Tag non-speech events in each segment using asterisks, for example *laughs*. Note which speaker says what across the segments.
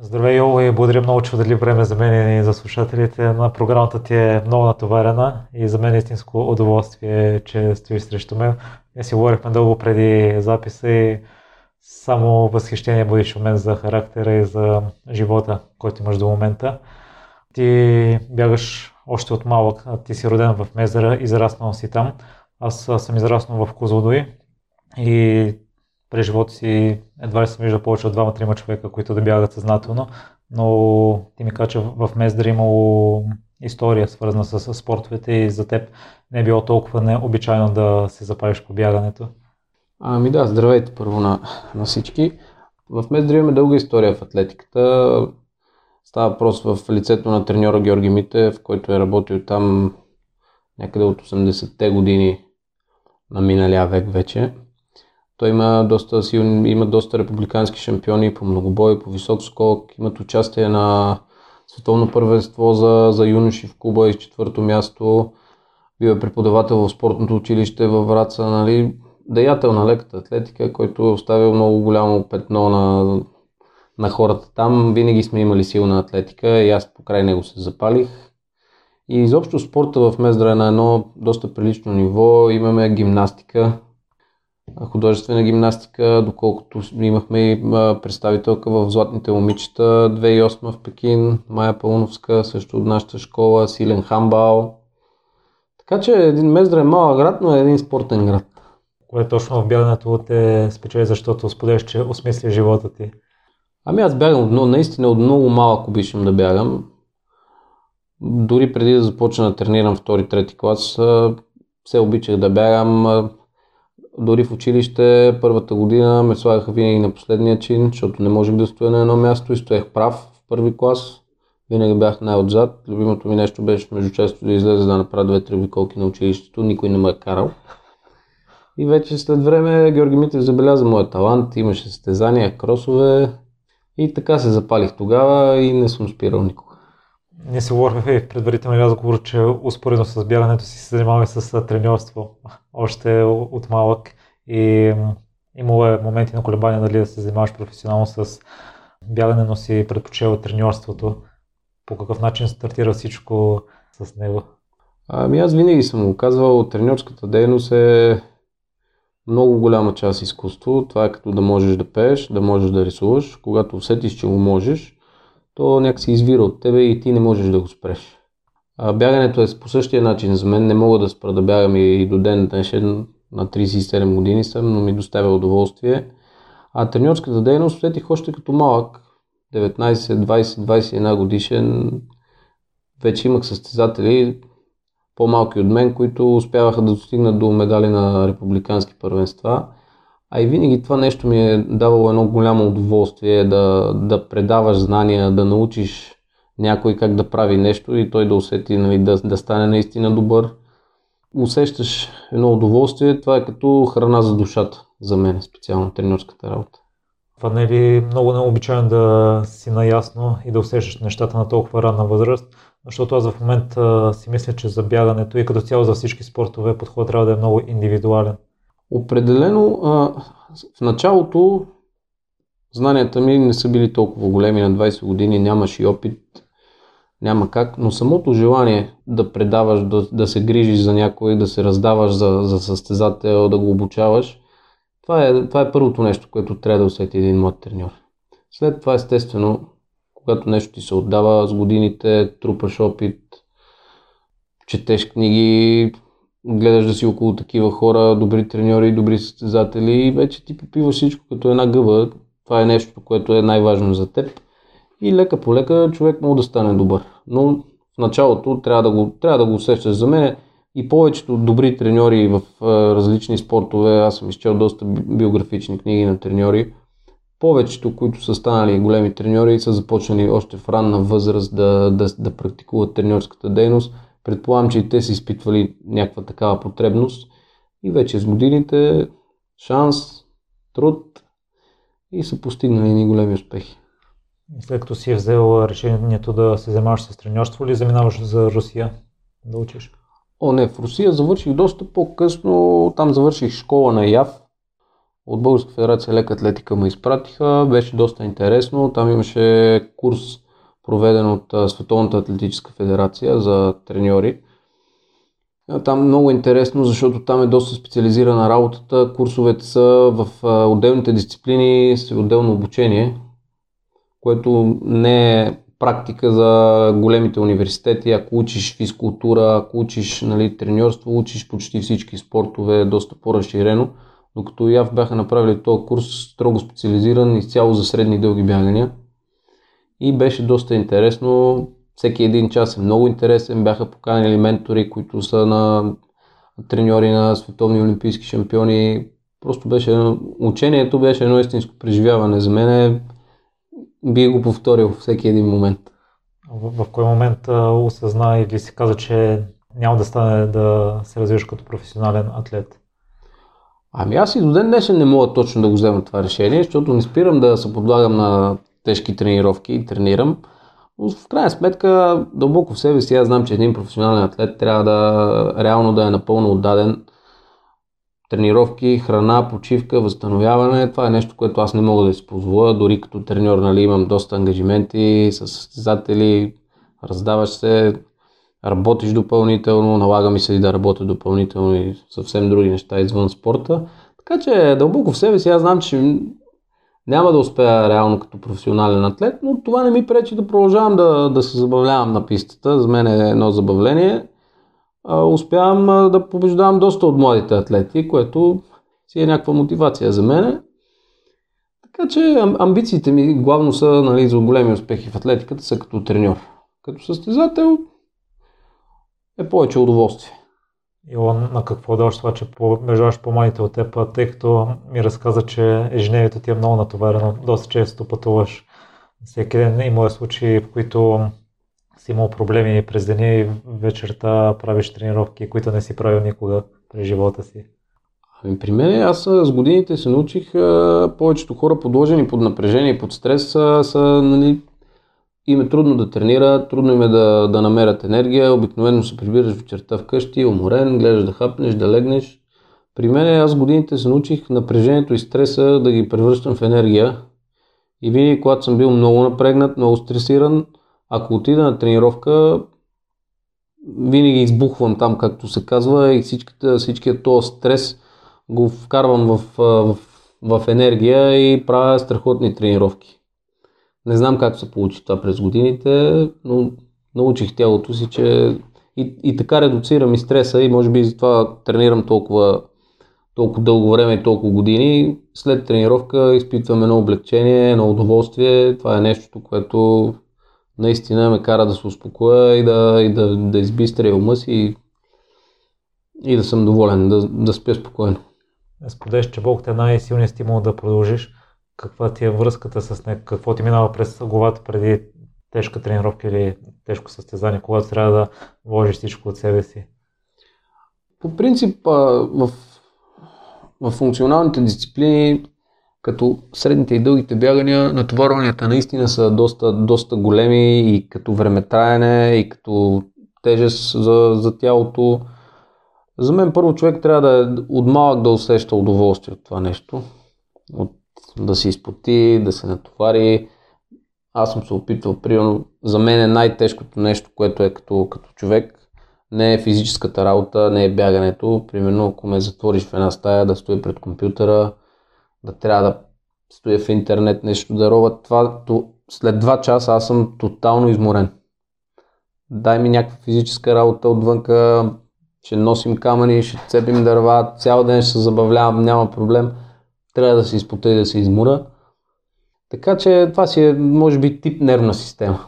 Speaker 1: Здравей, Йово, и благодаря много, че отдели време за мен и за слушателите. На програмата ти е много натоварена и за мен е истинско удоволствие, че стоиш срещу мен. Ние си говорихме дълго преди записа и само възхищение будиш у мен за характера и за живота, който имаш до момента. Ти бягаш още от малък, ти си роден в Мезера, израснал си там. Аз съм израснал в Козлодуй и през живота си едва ли съм виждал повече от двама-трима човека, които да бягат съзнателно, но ти ми каза, че в Мездър е имало история, свързана с спортовете и за теб не е било толкова необичайно да се запалиш по бягането.
Speaker 2: Ами да, здравейте първо на, на всички. В Мездър имаме дълга история в атлетиката. Става въпрос в лицето на треньора Георги Митев, който е работил там някъде от 80-те години на миналия век вече. Той има доста, силни, има доста републикански шампиони по многобой, по висок скок, имат участие на световно първенство за, за юноши в Куба и четвърто място. Бил е преподавател в спортното училище във Враца, нали, деятел на леката атлетика, който е оставил много голямо петно на, на хората там. Винаги сме имали силна атлетика и аз покрай него се запалих. И изобщо спорта в Мездра е на едно доста прилично ниво. Имаме гимнастика, художествена гимнастика, доколкото имахме и представителка в Златните момичета 2008 в Пекин, Майя Пълновска, също от нашата школа, силен хамбал. Така че един Мездра е малък град, но е един спортен град.
Speaker 1: Кое точно в бягането те спечели, защото споделяш, че осмисли живота ти?
Speaker 2: Ами аз бягам, но наистина от много малък обичам да бягам. Дори преди да започна да тренирам втори, трети клас, все обичах да бягам. Дори в училище първата година ме слагаха винаги на последния чин, защото не можех да стоя на едно място и стоех прав в първи клас. Винаги бях най-отзад. Любимото ми нещо беше между често да излезе да направя две-три обиколки на училището. Никой не ме е карал. И вече след време Георги Митев забеляза моя талант. Имаше състезания, кросове. И така се запалих тогава и не съм спирал никога.
Speaker 1: Ние се говорихме в предварителния разговор, че успоредно с бягането си се занимаваме с треньорство *laughs* още от малък и имало е моменти на колебания дали да се занимаваш професионално с бягане, но си предпочел треньорството. По какъв начин стартира всичко с него?
Speaker 2: Ами аз винаги съм го казвал, треньорската дейност е много голяма част изкуство. Това е като да можеш да пееш, да можеш да рисуваш. Когато усетиш, че го можеш, то някакси извира от тебе и ти не можеш да го спреш. А бягането е по същия начин за мен. Не мога да спра да бягам и до ден днешен на 37 години съм, но ми доставя удоволствие. А треньорската дейност усетих още като малък, 19, 20, 21 годишен. Вече имах състезатели, по-малки от мен, които успяваха да достигнат до медали на републикански първенства. А и винаги това нещо ми е давало едно голямо удоволствие да, да предаваш знания, да научиш някой как да прави нещо и той да усети, нали, да, да стане наистина добър. Усещаш едно удоволствие, това е като храна за душата, за мен специално тренерската работа.
Speaker 1: Това не е ли много необичайно да си наясно и да усещаш нещата на толкова ранна възраст? Защото аз в момента си мисля, че за бягането и като цяло за всички спортове подход трябва да е много индивидуален.
Speaker 2: Определено а, в началото знанията ми не са били толкова големи на 20 години, нямаш и опит, няма как, но самото желание да предаваш, да, да се грижиш за някой, да се раздаваш за, за състезател, да го обучаваш, това е, това е първото нещо, което трябва да усети един млад треньор. След това, естествено, когато нещо ти се отдава с годините, трупаш опит, четеш книги, гледаш да си около такива хора, добри треньори, добри състезатели и вече ти попиваш всичко като една гъба. Това е нещо, което е най-важно за теб. И лека по лека човек може да стане добър. Но в началото трябва да го, трябва да го усещаш. За мен и повечето добри треньори в различни спортове, аз съм изчел доста биографични книги на треньори, повечето, които са станали големи треньори, са започнали още в ранна възраст да, да, да практикуват треньорската дейност – Предполагам, че и те са изпитвали някаква такава потребност и вече с годините шанс, труд и са постигнали ни големи успехи.
Speaker 1: След като си е взел решението да се занимаваш с треньорство или заминаваш за Русия да учиш?
Speaker 2: О, не, в Русия завърших доста по-късно. Там завърших школа на ЯВ. от Българска федерация лека атлетика ме изпратиха. Беше доста интересно. Там имаше курс проведен от Световната атлетическа федерация за треньори. Там много интересно, защото там е доста специализирана работата. Курсовете са в отделните дисциплини с отделно обучение, което не е практика за големите университети. Ако учиш физкултура, ако учиш нали, треньорство, учиш почти всички спортове доста по-разширено. Докато и бяха направили този курс строго специализиран изцяло за средни дълги бягания. И беше доста интересно. Всеки един час е много интересен. Бяха поканили ментори, които са на треньори на световни олимпийски шампиони. Просто беше учението беше едно истинско преживяване за мен. Би го повторил всеки един момент.
Speaker 1: В, в кой момент а, осъзна или си каза, че няма да стане да се развиваш като професионален атлет?
Speaker 2: Ами аз и до ден днешен не мога точно да го взема това решение, защото не спирам да се подлагам на тежки тренировки и тренирам. Но в крайна сметка, дълбоко в себе си, аз знам, че един професионален атлет трябва да реално да е напълно отдаден. Тренировки, храна, почивка, възстановяване, това е нещо, което аз не мога да си позволя. Дори като треньор нали, имам доста ангажименти с състезатели, раздаваш се, работиш допълнително, налага ми се и да работя допълнително и съвсем други неща извън спорта. Така че дълбоко в себе си аз знам, че няма да успея реално като професионален атлет, но това не ми пречи да продължавам да, да се забавлявам на пистата. За мен е едно забавление. А, успявам а, да побеждавам доста от младите атлети, което си е някаква мотивация за мен. Така че амбициите ми главно са нали, за големи успехи в атлетиката са като треньор. Като състезател е повече удоволствие.
Speaker 1: Илон, на какво дълж това, че побеждаваш по-малите от теб, тъй като ми разказа, че ежедневието ти е много натоварено, доста често пътуваш. Всеки ден има случаи, в които си имал проблеми през деня и вечерта правиш тренировки, които не си правил никога през живота си.
Speaker 2: Ами при мен аз с годините се научих, повечето хора подложени под напрежение и под стрес са, са нали, им е трудно да тренира, трудно им е да, да намерят енергия, обикновено се прибираш вечерта вкъщи, уморен, гледаш да хапнеш, да легнеш. При мен аз годините се научих напрежението и стреса да ги превръщам в енергия. И винаги, когато съм бил много напрегнат, много стресиран, ако отида на тренировка, винаги избухвам там, както се казва, и всичката, всичкият този стрес го вкарвам в, в, в енергия и правя страхотни тренировки. Не знам как се получи това през годините, но научих тялото си, че и, и така редуцирам и стреса и може би затова тренирам толкова, толкова дълго време и толкова години. След тренировка изпитвам едно облегчение, едно удоволствие. Това е нещо, което наистина ме кара да се успокоя и да, и да, да избистря ума си и, и да съм доволен, да, да спя спокойно.
Speaker 1: Споделяш, че Бог е най-силният стимул да продължиш каква ти е връзката с него, какво ти минава през главата преди тежка тренировка или тежко състезание, когато трябва да вложиш всичко от себе си?
Speaker 2: По принцип, в, в функционалните дисциплини, като средните и дългите бягания, натоварванията наистина са доста, доста големи и като времетраене, и като тежест за, за тялото. За мен първо човек трябва да е от малък да усеща удоволствие от това нещо. От да се изпоти, да се натовари. Аз съм се опитвал, примерно, за мен е най-тежкото нещо, което е като, като човек, не е физическата работа, не е бягането. Примерно, ако ме затвориш в една стая, да стоя пред компютъра, да трябва да стоя в интернет, нещо да робя, това, то, след два часа аз съм тотално изморен. Дай ми някаква физическа работа отвънка, ще носим камъни, ще цепим дърва, цял ден ще се забавлявам, няма проблем трябва да се изпота и да се измура. Така че това си е, може би, тип нервна система.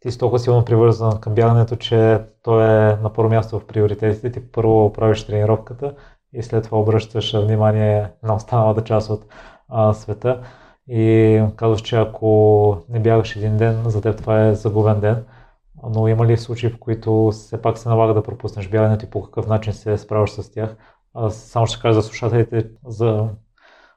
Speaker 1: Ти си толкова силно привързан към бягането, че то е на първо място в приоритетите. Ти първо правиш тренировката и след това обръщаш внимание на останалата част от а, света. И казваш, че ако не бягаш един ден, за теб това е загубен ден. Но има ли случаи, в които все пак се налага да пропуснеш бягането и по какъв начин се справяш с тях? Аз само ще кажа за слушателите, за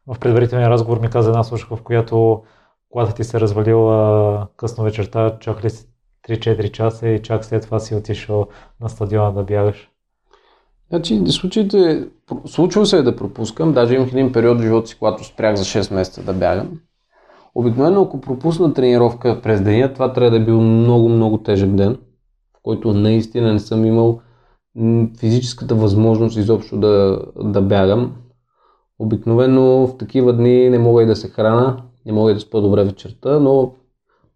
Speaker 1: в предварителния разговор ми каза една слушка, в която колата ти се развалила късно вечерта, чакали си 3-4 часа и чак след това си отишъл на стадиона да бягаш.
Speaker 2: Значи, случаите, случва се да пропускам, даже имах един период в живота си, когато спрях за 6 месеца да бягам. Обикновено, ако пропусна тренировка през деня, това трябва да е бил много, много тежък ден, в който наистина не съм имал физическата възможност изобщо да, да бягам. Обикновено в такива дни не мога и да се храна, не мога и да спа добре вечерта, но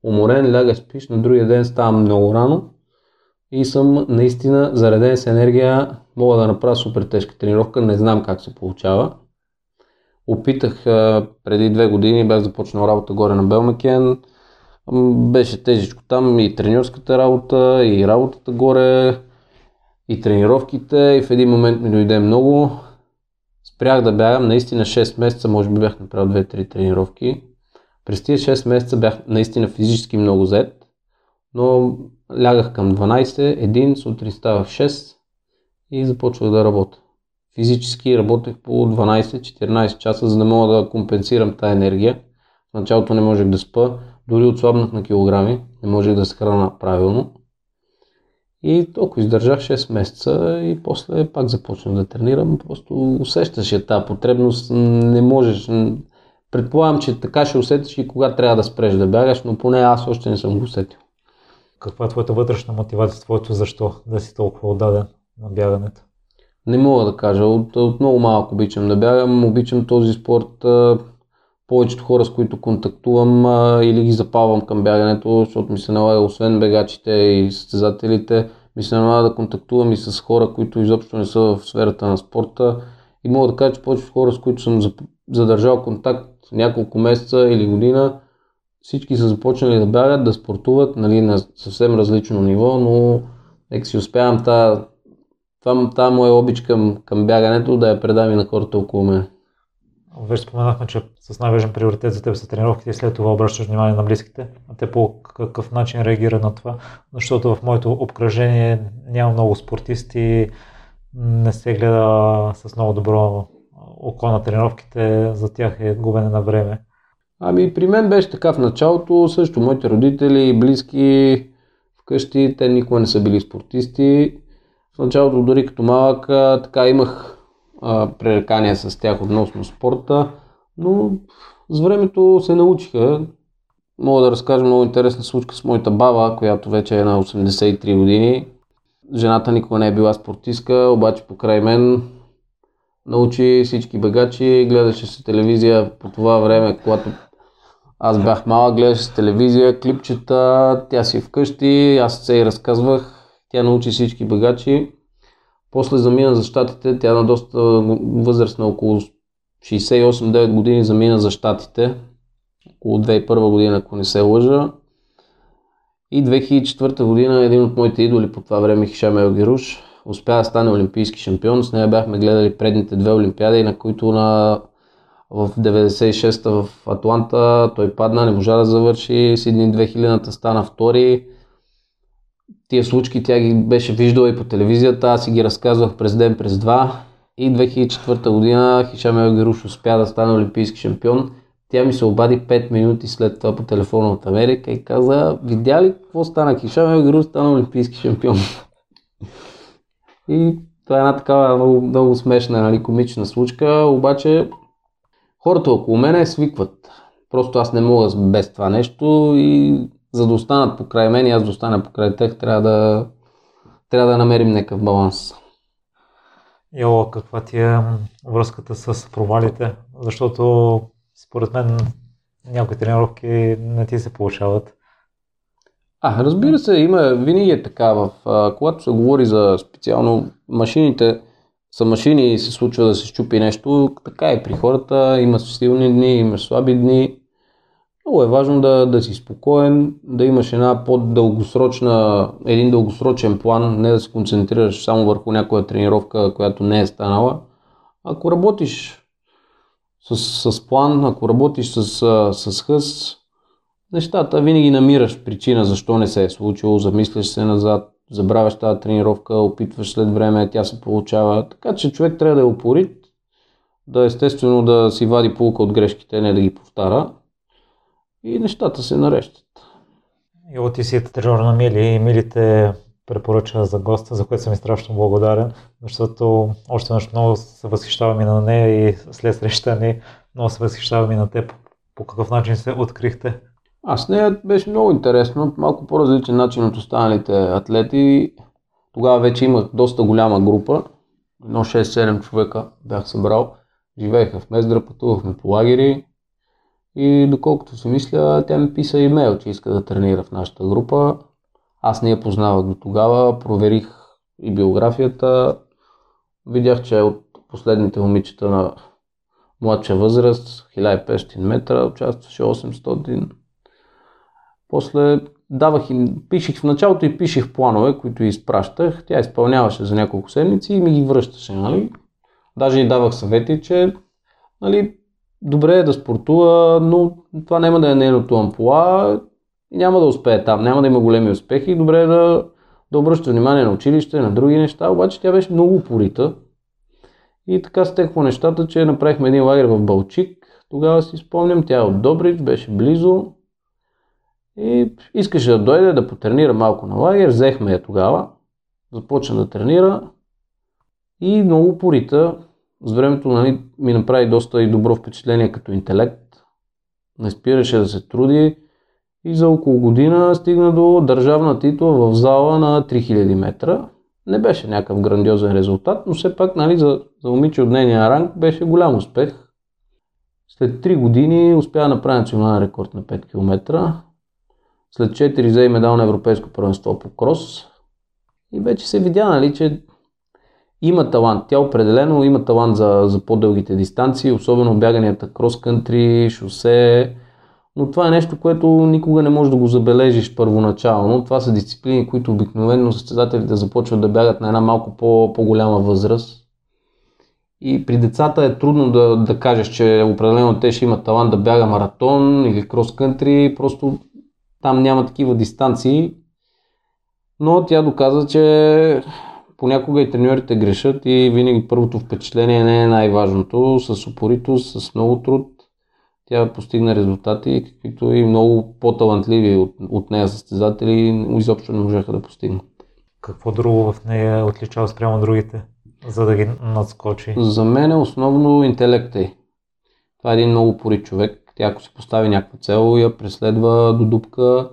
Speaker 2: уморен, ляга спиш, на другия ден ставам много рано и съм наистина зареден с енергия, мога да направя супер тежка тренировка, не знам как се получава. Опитах преди две години, бях започнал работа горе на Белмекен, беше тежичко там и тренерската работа, и работата горе, и тренировките и в един момент ми дойде много. Спрях да бягам, наистина 6 месеца, може би бях направил 2-3 тренировки. През тези 6 месеца бях наистина физически много зет, но лягах към 12, един, сутрин ставах 6 и започвах да работя. Физически работех по 12-14 часа, за да мога да компенсирам тази енергия. В началото не можех да спа, дори отслабнах на килограми, не можех да се храна правилно. И толкова издържах 6 месеца и после пак започнах да тренирам. Просто усещаш я тази потребност, не можеш. Предполагам, че така ще усетиш и кога трябва да спреш да бягаш, но поне аз още не съм го усетил.
Speaker 1: Каква е твоята вътрешна мотивация, твоето защо да си толкова отдаден на бягането?
Speaker 2: Не мога да кажа. От, от много малко обичам да бягам. Обичам този спорт. Повечето хора, с които контактувам или ги запавам към бягането, защото ми се налага, освен бегачите и състезателите, ми се налага да контактувам и с хора, които изобщо не са в сферата на спорта. И мога да кажа, че повечето хора, с които съм задържал контакт няколко месеца или година, всички са започнали да бягат, да спортуват, нали, на съвсем различно ниво, но нека си успявам тази тази моя обич към, към бягането да я предам и на хората около мен.
Speaker 1: Вече споменахме, че с най-важен приоритет за теб са тренировките и след това обръщаш внимание на близките. А те по какъв начин реагират на това? Защото в моето обкръжение няма много спортисти, не се гледа с много добро око на тренировките, за тях е губене на време.
Speaker 2: Ами при мен беше така в началото, също моите родители, близки вкъщи, те никога не са били спортисти. В началото дори като малък така имах пререкания с тях относно спорта, но с времето се научиха. Мога да разкажа много интересна случка с моята баба, която вече е на 83 години. Жената никога не е била спортистка, обаче покрай мен научи всички бегачи, гледаше се телевизия по това време, когато аз бях малък, гледаше се телевизия, клипчета, тя си вкъщи, аз се и разказвах, тя научи всички бегачи. После замина за щатите, тя на доста възрастна, около 68-9 години замина за щатите, около 2001 година, ако не се лъжа. И 2004 година един от моите идоли по това време, Хишам Елгируш, успя да стане олимпийски шампион. С нея бяхме гледали предните две олимпиади, на които на в 96-та в Атланта той падна, не можа да завърши. Сидни 2000-та стана втори. Тия случки тя ги беше виждала и по телевизията, аз си ги разказвах през ден, през два. И 2004 година Хишам Елгеруш успя да стане олимпийски шампион. Тя ми се обади 5 минути след това по телефона от Америка и каза, видя ли какво стана? Хишам Елгеруш стана олимпийски шампион. *laughs* И това е една такава много, много смешна, нали, комична случка, обаче хората около мене свикват. Просто аз не мога без това нещо и за да останат покрай мен и аз да остана покрай тях, трябва да, трябва да намерим някакъв баланс.
Speaker 1: Йо, каква ти е връзката с провалите? Защото според мен някои тренировки не ти се получават.
Speaker 2: А, разбира се, има, винаги е така. В, а, когато се говори за специално машините, са машини и се случва да се щупи нещо, така и при хората. Има силни дни, има слаби дни. Много е важно да, да си спокоен, да имаш една по-дългосрочна, един дългосрочен план, не да се концентрираш само върху някоя тренировка, която не е станала. Ако работиш с, с план, ако работиш с, с хъс, нещата винаги намираш причина защо не се е случило, замисляш се назад, забравяш тази тренировка, опитваш след време, тя се получава. Така че човек трябва да е упорит, да естествено да си вади полука от грешките, не да ги повтаря и нещата се нарещат.
Speaker 1: И от ти си треньор на Мили и Милите препоръча за госта, за което съм и страшно благодарен, защото още нещо много се възхищавам и на нея и след среща ни много се възхищавам и на теб. По какъв начин се открихте?
Speaker 2: А с нея беше много интересно, малко по-различен начин от останалите атлети. Тогава вече имах доста голяма група, едно 6-7 човека бях събрал. Живееха в Мездра, пътувахме по лагери и доколкото си мисля, тя ми писа имейл, че иска да тренира в нашата група. Аз не я познавах до тогава, проверих и биографията. Видях, че е от последните момичета на младша възраст, 1500 метра, участваше 800. После давах им, пишех в началото и пишех планове, които изпращах. Тя изпълняваше за няколко седмици и ми ги връщаше, нали? Даже и давах съвети, че нали, добре е да спортува, но това няма да е нейното ампула и няма да успее там, няма да има големи успехи. Добре е да, да обръща внимание на училище, на други неща, обаче тя беше много упорита. И така стеква нещата, че направихме един лагер в Балчик. Тогава си спомням, тя е от Добрич, беше близо. И искаше да дойде да потренира малко на лагер. Взехме я тогава. Започна да тренира. И много порита. С времето нали, ми направи доста и добро впечатление като интелект. Не спираше да се труди. И за около година стигна до държавна титла в зала на 3000 метра. Не беше някакъв грандиозен резултат, но все пак нали, за, за момиче от нейния ранг беше голям успех. След 3 години успя да направи национален рекорд на 5 км. След 4 взе медал на Европейско първенство по крос. И вече се видя, нали, че има талант. Тя определено има талант за, за по-дългите дистанции, особено бяганията крос-кънтри, шосе. Но това е нещо, което никога не можеш да го забележиш първоначално. Това са дисциплини, които обикновено състезателите започват да бягат на една малко по, по-голяма възраст. И при децата е трудно да, да кажеш, че определено те ще имат талант да бяга маратон или крос-кънтри. Просто там няма такива дистанции. Но тя доказа, че понякога и треньорите грешат и винаги първото впечатление не е най-важното. С упоритост, с много труд тя постигна резултати, каквито и много по-талантливи от, от нея състезатели изобщо не можеха да постигнат.
Speaker 1: Какво друго в нея е отличава спрямо другите, за да ги надскочи?
Speaker 2: За мен е основно интелекта й. Това е един много пори човек. Тя ако си постави някаква цел, я преследва до дупка,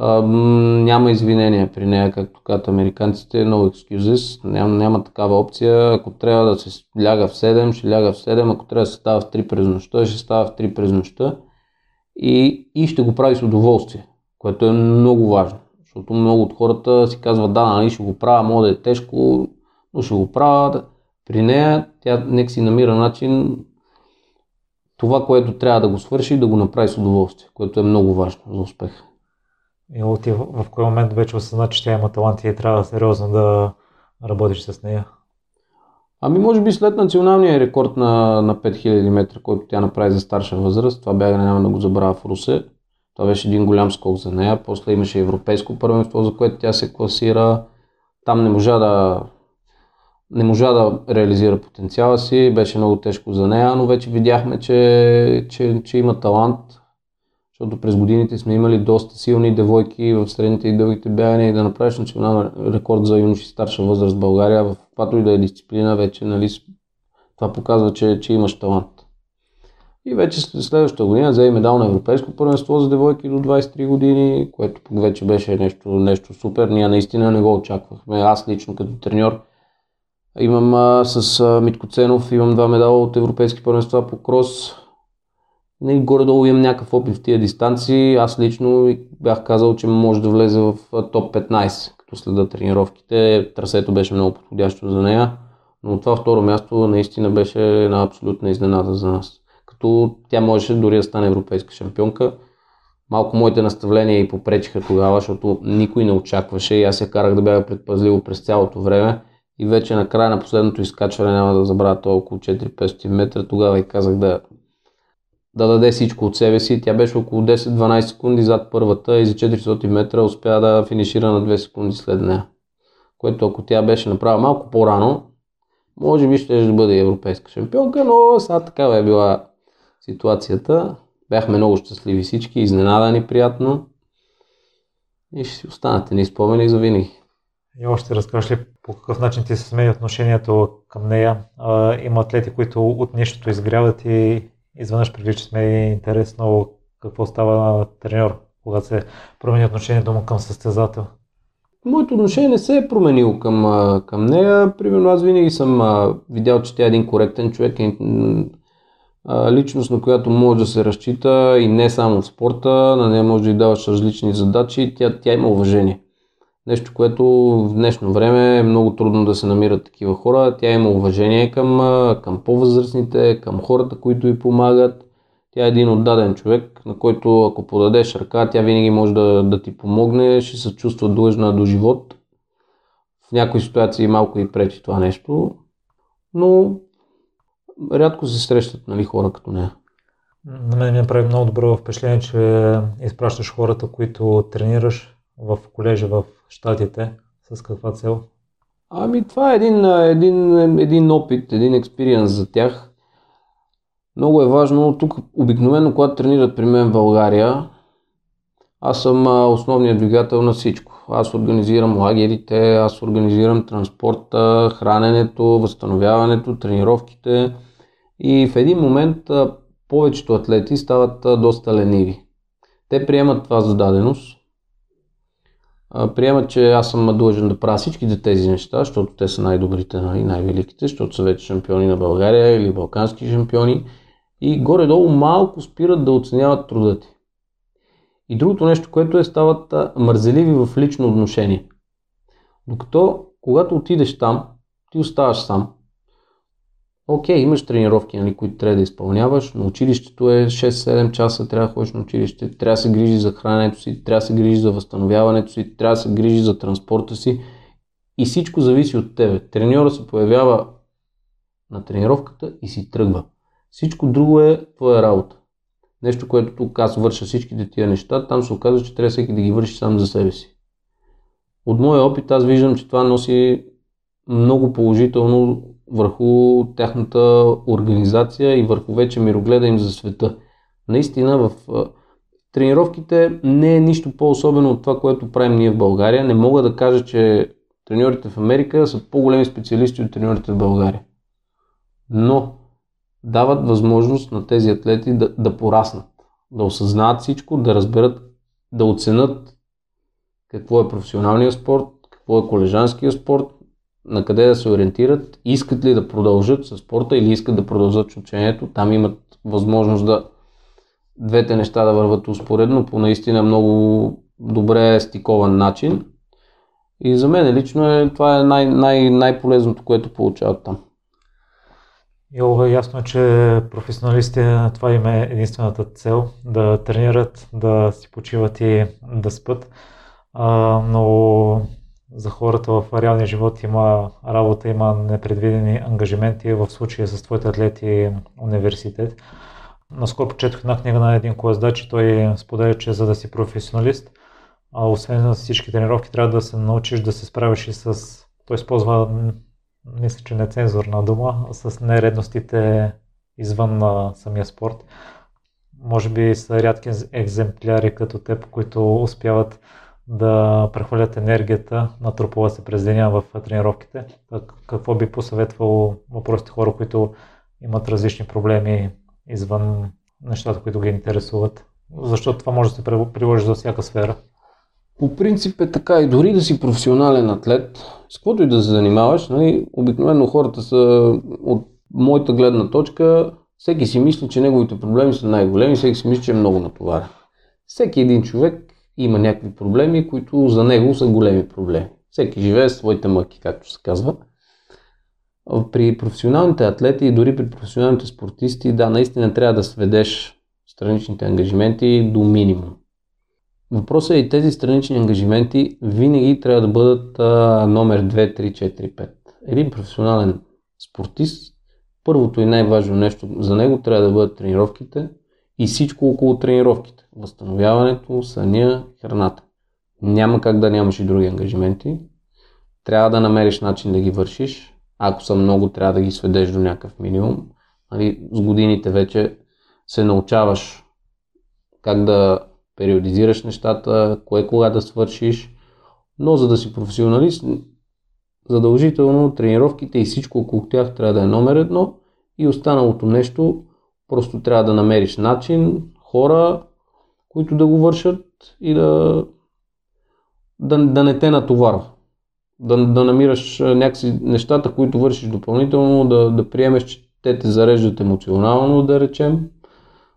Speaker 2: няма извинения при нея, както казват американците, no excuses, няма, няма такава опция. Ако трябва да се ляга в 7, ще ляга в 7, ако трябва да се става в 3 през нощта, ще става в 3 през нощта и, и ще го прави с удоволствие, което е много важно. Защото много от хората си казват, да, нали ще го правя, може да е тежко, но ще го правя. При нея тя нека си намира начин това, което трябва да го свърши, да го направи с удоволствие, което е много важно за успеха.
Speaker 1: И ти в, в кой момент вече осъзна, че тя има талант и трябва сериозно да работиш с нея?
Speaker 2: Ами може би след националния рекорд на, на 5000 метра, който тя направи за старша възраст, това бягане няма да го забравя в Русе. Това беше един голям скок за нея. После имаше европейско първенство, за което тя се класира. Там не можа да, не можа да реализира потенциала си, беше много тежко за нея, но вече видяхме, че, че, че има талант защото през годините сме имали доста силни девойки в средните и дългите бягания и да направиш национален рекорд за юноши старша възраст в България, в каквато и да е дисциплина, вече нали, това показва, че, че имаш талант. И вече следващата година взе медал на Европейско първенство за девойки до 23 години, което пък вече беше нещо, нещо супер. Ние наистина не го очаквахме. Аз лично като треньор имам а, с а, Митко Ценов, имам два медала от Европейски първенства по крос, Нали, горе-долу имам някакъв опит в тия дистанции. Аз лично бях казал, че може да влезе в топ 15, като следа тренировките. Трасето беше много подходящо за нея, но това второ място наистина беше една абсолютна изненада за нас. Като тя можеше дори да стане европейска шампионка. Малко моите наставления и попречиха тогава, защото никой не очакваше и аз се карах да бяга предпазливо през цялото време. И вече на края на последното изкачване, няма да забравя това около 4-500 метра, тогава и казах да да даде всичко от себе си. Тя беше около 10-12 секунди зад първата и за 400 метра успя да финишира на 2 секунди след нея. Което ако тя беше направила малко по-рано, може би ще да бъде европейска шампионка, но сега такава е била ситуацията. Бяхме много щастливи всички, изненадани приятно и ще си останете ни спомени за винаги.
Speaker 1: И още разкажеш ли по какъв начин ти се смени отношението към нея? А, има атлети, които от нищото изгряват и изведнъж привличат смени интерес много какво става на треньор, когато се промени отношението му към състезател.
Speaker 2: Моето отношение не се е променило към, към нея. Примерно аз винаги съм видял, че тя е един коректен човек, е, личност, на която може да се разчита и не само в спорта, на нея може да й даваш различни задачи, тя, тя има уважение. Нещо, което в днешно време е много трудно да се намират такива хора. Тя има уважение към, към по-възрастните, към хората, които й помагат. Тя е един отдаден човек, на който ако подадеш ръка, тя винаги може да, да ти помогне, ще се чувства длъжна до живот. В някои ситуации малко и пречи това нещо, но рядко се срещат нали, хора като нея.
Speaker 1: На мен ми направи много добро впечатление, че изпращаш хората, които тренираш в колежа в Штатите. С каква цел?
Speaker 2: Ами това е един, един, един опит, един експириенс за тях. Много е важно, тук обикновено, когато тренират при мен в България, аз съм основният двигател на всичко. Аз организирам лагерите, аз организирам транспорта, храненето, възстановяването, тренировките. И в един момент повечето атлети стават доста лениви. Те приемат това за даденост, приемат, че аз съм длъжен да правя всичките тези неща, защото те са най-добрите и най-великите, защото са вече шампиони на България или балкански шампиони и горе-долу малко спират да оценяват труда ти. И другото нещо, което е, стават мързеливи в лично отношение. Докато, когато отидеш там, ти оставаш сам. Окей, имаш тренировки, нали, които трябва да изпълняваш, но училището е 6-7 часа, трябва да ходиш на училище, трябва да се грижи за храненето си, трябва да се грижи за възстановяването си, трябва да се грижи за транспорта си и всичко зависи от тебе. Треньора се появява на тренировката и си тръгва. Всичко друго е твоя работа. Нещо, което тук аз върша всичките тия неща, там се оказва, че трябва всеки да ги върши сам за себе си. От моя опит аз виждам, че това носи много положително върху тяхната организация и върху вече мирогледа им за света. Наистина в тренировките не е нищо по-особено от това, което правим ние в България. Не мога да кажа, че треньорите в Америка са по-големи специалисти от треньорите в България. Но дават възможност на тези атлети да, да пораснат, да осъзнаят всичко, да разберат, да оценят какво е професионалният спорт, какво е колежанския спорт, на къде да се ориентират, искат ли да продължат с спорта или искат да продължат с учението. Там имат възможност да двете неща да върват успоредно по наистина много добре стикован начин. И за мен лично е, това е най- най- най-полезното, което получават там.
Speaker 1: И ясно е, че професионалистите, това им е единствената цел да тренират, да си почиват и да спят. А, но за хората в реалния живот има работа, има непредвидени ангажименти, в случая с твоите атлети университет. Наскоро прочетох една книга на един кояздач и той споделя, че за да си професионалист, а освен на всички тренировки, трябва да се научиш да се справиш и с... Той използва, мисля, че нецензурна дума, с нередностите извън на самия спорт. Може би са рядки екземпляри като теб, които успяват да прехвърлят енергията, натрупала се през деня в тренировките. Какво би посъветвал въпросите хора, които имат различни проблеми извън нещата, които ги интересуват? Защото това може да се приложи за всяка сфера.
Speaker 2: По принцип е така и дори да си професионален атлет, с каквото и да се занимаваш, нали, обикновено хората са от моята гледна точка, всеки си мисли, че неговите проблеми са най-големи, всеки си мисли, че е много натоварен. Всеки един човек има някакви проблеми, които за него са големи проблеми. Всеки живее своите мъки, както се казва. При професионалните атлети и дори при професионалните спортисти, да, наистина трябва да сведеш страничните ангажименти до минимум. Въпросът е и тези странични ангажименти винаги трябва да бъдат а, номер 2, 3, 4, 5. Един професионален спортист, първото и най-важно нещо за него трябва да бъдат тренировките и всичко около тренировките възстановяването, съня, храната. Няма как да нямаш и други ангажименти. Трябва да намериш начин да ги вършиш. Ако са много, трябва да ги сведеш до някакъв минимум. Нали, с годините вече се научаваш как да периодизираш нещата, кое кога да свършиш. Но за да си професионалист, задължително тренировките и всичко около тях трябва да е номер едно и останалото нещо просто трябва да намериш начин, хора, които да го вършат и да, да, да не те натоварва. Да, да намираш някакси нещата, които вършиш допълнително, да, да приемеш, че те те зареждат емоционално, да речем.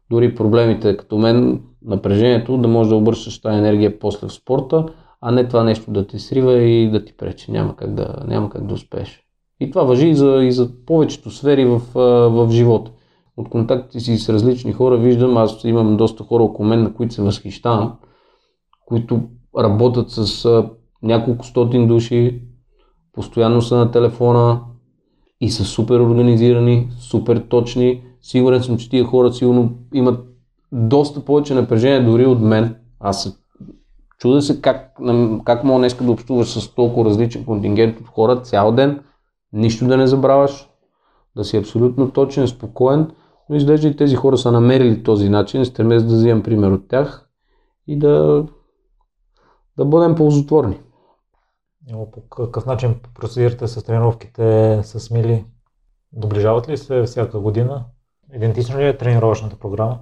Speaker 2: Дори проблемите като мен, напрежението, да можеш да обръщаш тази енергия после в спорта, а не това нещо да те срива и да ти пречи. Няма как да, няма как да успееш. И това въжи и за, и за повечето сфери в, в живота. От контактите си с различни хора виждам, аз имам доста хора около мен, на които се възхищавам, които работят с няколко стотин души, постоянно са на телефона и са супер организирани, супер точни. Сигурен съм, че тия хора сигурно имат доста повече напрежение дори от мен. Аз се чуда се как, как мога днес да общуваш с толкова различен контингент от хора цял ден, нищо да не забравяш, да си абсолютно точен, спокоен, но изглежда и тези хора са намерили този начин, стремя да взимам пример от тях и да, да бъдем ползотворни.
Speaker 1: По какъв начин процедирате с тренировките с Мили? Доближават ли се всяка година? Идентична ли е тренировъчната програма?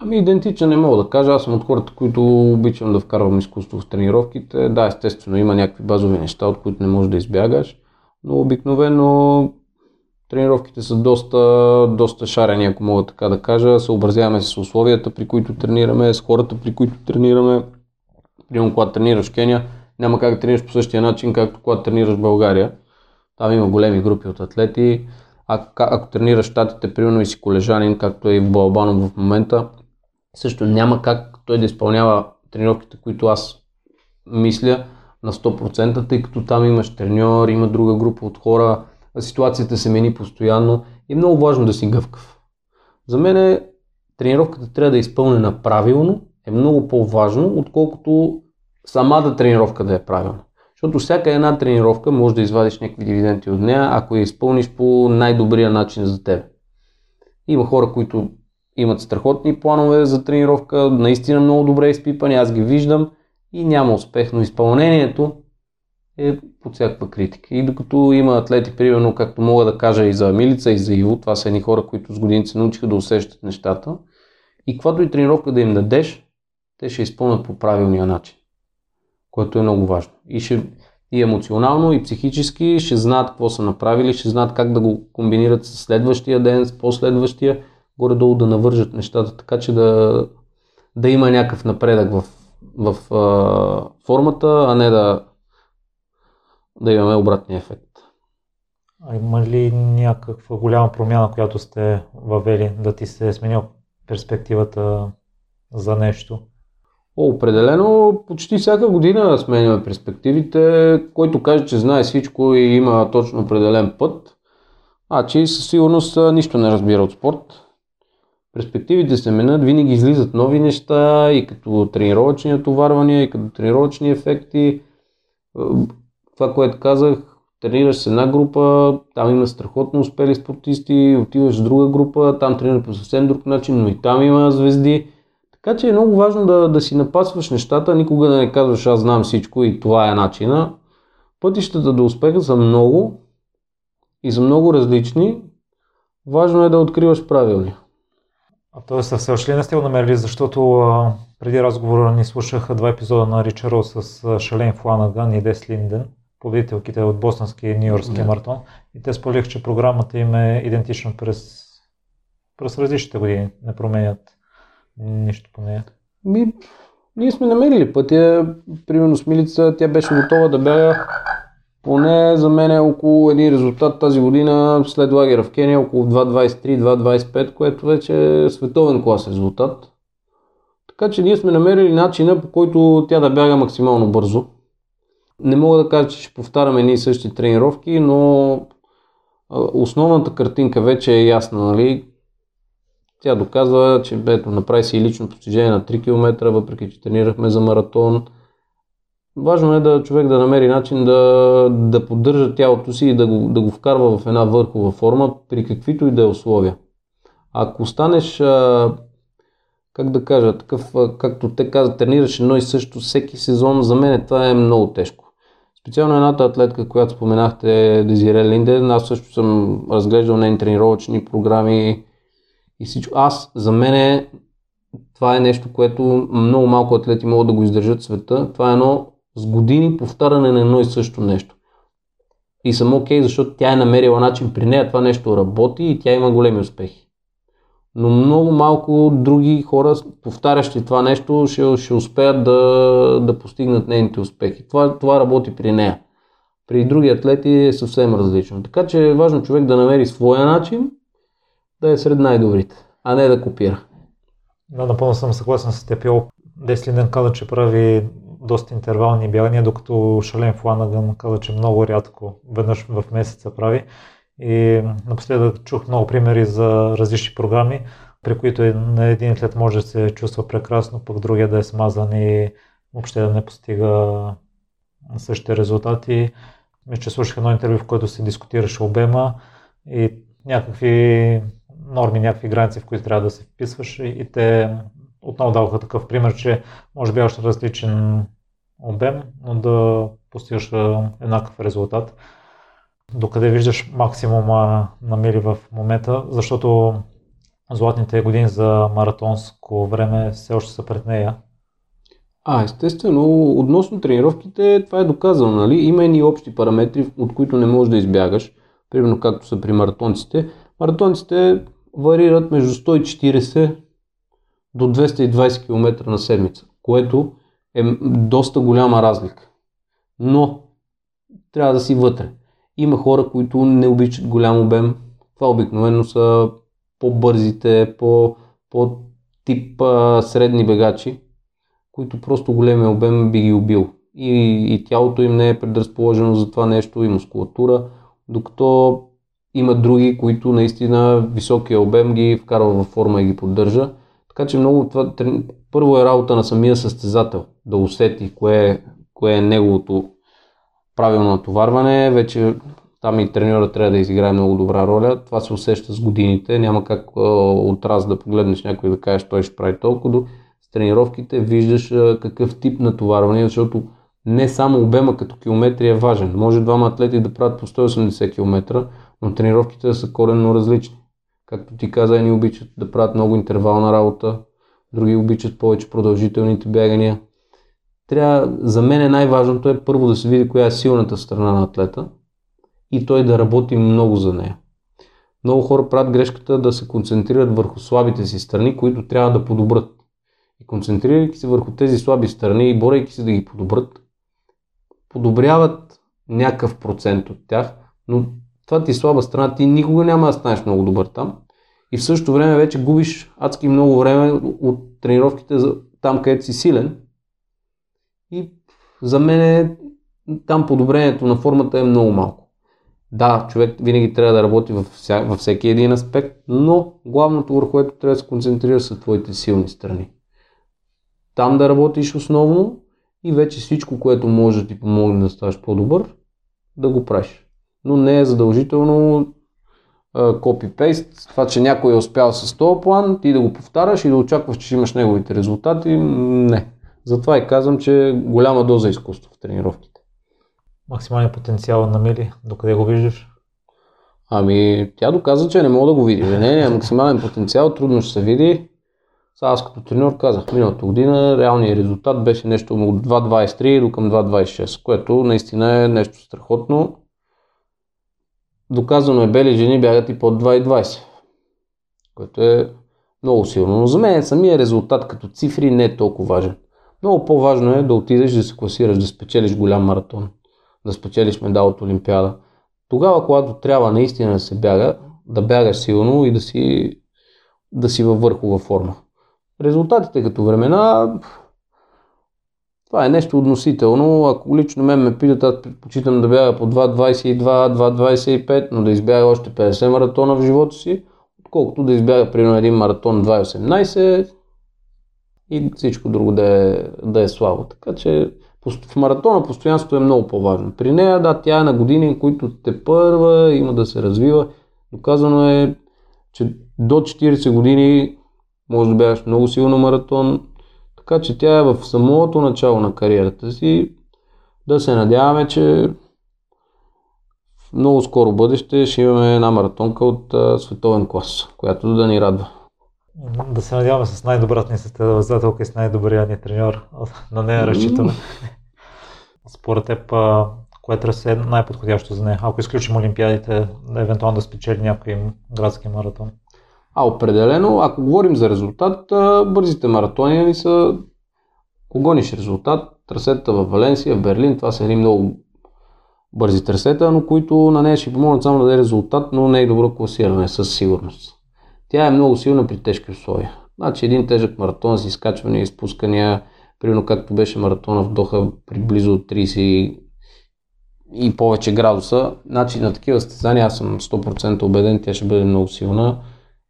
Speaker 2: Ами идентичен не мога да кажа. Аз съм от хората, които обичам да вкарвам изкуство в тренировките. Да, естествено има някакви базови неща, от които не можеш да избягаш, но обикновено тренировките са доста, доста шарени, ако мога така да кажа. Съобразяваме се с условията, при които тренираме, с хората, при които тренираме. Примерно, когато тренираш Кения, няма как да тренираш по същия начин, както когато тренираш в България. Там има големи групи от атлети. А, ако тренираш щатите, примерно и си колежанин, както е в Балбанов в момента, също няма как той да изпълнява тренировките, които аз мисля на 100%, тъй като там имаш треньор, има друга група от хора, ситуацията се мени постоянно и е много важно да си гъвкав. За мен е, тренировката трябва да е изпълнена правилно, е много по-важно, отколкото самата тренировка да е правилна. Защото всяка една тренировка може да извадиш някакви дивиденти от нея, ако я изпълниш по най-добрия начин за теб. Има хора, които имат страхотни планове за тренировка, наистина много добре изпипани, аз ги виждам и няма успех, но изпълнението е под всякаква критика. И докато има атлети, примерно, както мога да кажа и за Милица и за Иво, това са едни хора, които с години се научиха да усещат нещата, и каквато и тренировка да им дадеш, те ще изпълнят по правилния начин, което е много важно. И, ще, и емоционално, и психически ще знаят какво са направили, ще знаят как да го комбинират с следващия ден, с последващия, горе-долу да навържат нещата, така че да, да има някакъв напредък в, в а, формата, а не да, да имаме обратния ефект.
Speaker 1: А има ли някаква голяма промяна, която сте въвели, да ти се е сменил перспективата за нещо?
Speaker 2: О, определено, почти всяка година сменяме перспективите. Който каже, че знае всичко и има точно определен път, а че със сигурност нищо не разбира от спорт перспективите се менят, винаги излизат нови неща и като тренировъчни отоварвания, и като тренировъчни ефекти. Това, което казах, тренираш с една група, там има страхотно успели спортисти, отиваш в друга група, там тренираш по съвсем друг начин, но и там има звезди. Така че е много важно да, да си напасваш нещата, никога да не казваш аз знам всичко и това е начина. Пътищата до успеха са много и са много различни. Важно е да откриваш правилния.
Speaker 1: А т.е. все още ли не сте го намерили, защото а, преди разговора ни слушах два епизода на Ричаро с Шален Фланаган и Дес Линден, победителките от Бостонския и Нью-Йоркския yeah. маратон. И те споделиха, че програмата им е идентична през, през различните години. Не променят нищо по нея.
Speaker 2: Ми, ние сме намерили пътя. Примерно с Милица, тя беше готова да бяга поне за мен е около един резултат тази година след лагера в Кения, около 2.23-2.25, което вече е световен клас резултат. Така че ние сме намерили начина по който тя да бяга максимално бързо. Не мога да кажа, че ще повтаряме ние същи тренировки, но основната картинка вече е ясна, нали? Тя доказва, че ето, направи си и лично постижение на 3 км, въпреки че тренирахме за маратон Важно е да човек да намери начин да, да поддържа тялото си и да го, да го вкарва в една върхова форма при каквито и да е условия. Ако станеш, как да кажа, такъв, както те казват, тренираш едно и също всеки сезон, за мен това е много тежко. Специално едната атлетка, която споменахте, Дезире Линден, аз също съм разглеждал нейни тренировъчни програми и всичко. Аз, за мен това е нещо, което много малко атлети могат да го издържат в света. Това е едно с години повтаряне на едно и също нещо. И съм окей, okay, защото тя е намерила начин при нея, това нещо работи и тя има големи успехи. Но много малко други хора, повтарящи това нещо, ще, ще успеят да, да постигнат нейните успехи. Това, това работи при нея. При други атлети е съвсем различно. Така че е важно човек да намери своя начин, да е сред най-добрите, а не да копира.
Speaker 1: Да, напълно съм съгласен с теб. Деслинен каза, че прави доста интервални бягания, докато Шален Фланаган каза, че много рядко, веднъж в месеца прави. И напоследък чух много примери за различни програми, при които на един атлет може да се чувства прекрасно, пък другия да е смазан и въобще да не постига същите резултати. Мисля, че слушах едно интервю, в което се дискутираше обема и някакви норми, някакви граници, в които трябва да се вписваш и те отново даваха такъв пример, че може би още различен обем, но да постигаш еднакъв резултат. Докъде виждаш максимума на мили в момента, защото златните години за маратонско време все още са пред нея.
Speaker 2: А, естествено, относно тренировките, това е доказано, нали? Има едни общи параметри, от които не можеш да избягаш, примерно както са при маратонците. Маратонците варират между 140 до 220 км на седмица, което е доста голяма разлика. Но трябва да си вътре. Има хора, които не обичат голям обем. Това обикновено са по-бързите, по, по тип средни бегачи, които просто големия обем би ги убил. И, и тялото им не е предразположено за това нещо, и мускулатура, докато има други, които наистина високия обем ги вкарва във форма и ги поддържа. Така че много това, първо е работа на самия състезател, да усети кое, кое е неговото правилно натоварване. Вече там и треньора трябва да изиграе много добра роля. Това се усеща с годините. Няма как от раз да погледнеш някой да кажеш, той ще прави толкова. С тренировките виждаш какъв тип натоварване, защото не само обема като километри е важен. Може двама атлети да правят по 180 км, но тренировките са коренно различни. Както ти каза, едни обичат да правят много интервална работа, други обичат повече продължителните бягания. Трябва, за мен е най-важното е първо да се види коя е силната страна на атлета и той да работи много за нея. Много хора правят грешката да се концентрират върху слабите си страни, които трябва да подобрат. И концентрирайки се върху тези слаби страни и борейки се да ги подобрат, подобряват някакъв процент от тях, но това ти е слаба страна, ти никога няма да станеш много добър там. И в същото време вече губиш адски много време от тренировките там, където си силен. За мен е, там подобрението на формата е много малко. Да, човек винаги трябва да работи във, вся, във всеки един аспект, но главното върху което трябва да се концентрира са твоите силни страни. Там да работиш основно и вече всичко, което може да ти помогне да ставаш по-добър, да го правиш но не е задължително копи-пейст. Това, че някой е успял с този план, ти да го повтаряш и да очакваш, че имаш неговите резултати, не. Затова и казвам, че голяма доза изкуство в тренировките.
Speaker 1: Максималният потенциал на Мили, докъде го виждаш?
Speaker 2: Ами, тя доказа, че не мога да го види. Не, не, максимален потенциал трудно ще се види. Аз като треньор казах, миналата година реалният резултат беше нещо от 2.23 до към 2.26, което наистина е нещо страхотно. Доказано е бели жени бягат и под 2,20, което е много силно. Но за мен самия резултат като цифри не е толкова важен. Много по-важно е да отидеш да се класираш, да спечелиш голям маратон, да спечелиш медал от Олимпиада. Тогава, когато трябва наистина да се бяга, да бягаш силно и да си, да си във върхова форма. Резултатите като времена, това е нещо относително. Ако лично мен ме питат, аз предпочитам да бяга по 2.22, 2.25, но да избяга още 50 маратона в живота си, отколкото да избяга примерно един маратон 2.18 и всичко друго да е, да е слабо. Така че в маратона постоянството е много по-важно. При нея, да, тя е на години, които те първа, има да се развива. Доказано е, че до 40 години може да бягаш много силно маратон. Така че тя е в самото начало на кариерата си. Да се надяваме, че в много скоро бъдеще ще имаме една маратонка от а, световен клас, която да ни радва.
Speaker 1: Да се надяваме с най-добрата ни състезателка и с най-добрия ни треньор. *laughs* На нея разчитаме. *laughs* Според теб, кое трасе е най-подходящо за нея? Ако изключим Олимпиадите, евентуално да спечели някой градски маратон.
Speaker 2: А определено, ако говорим за резултат, бързите маратони ни са, ако гониш резултат, трасета в Валенсия, в Берлин, това са едни много бързи трасета, но които на нея ще помогнат само да даде резултат, но не е добро класиране със сигурност. Тя е много силна при тежки условия. Значи един тежък маратон с изкачвания и изпускания, примерно както беше маратона в Доха при близо 30 и повече градуса. Значи на такива състезания аз съм 100% убеден, тя ще бъде много силна.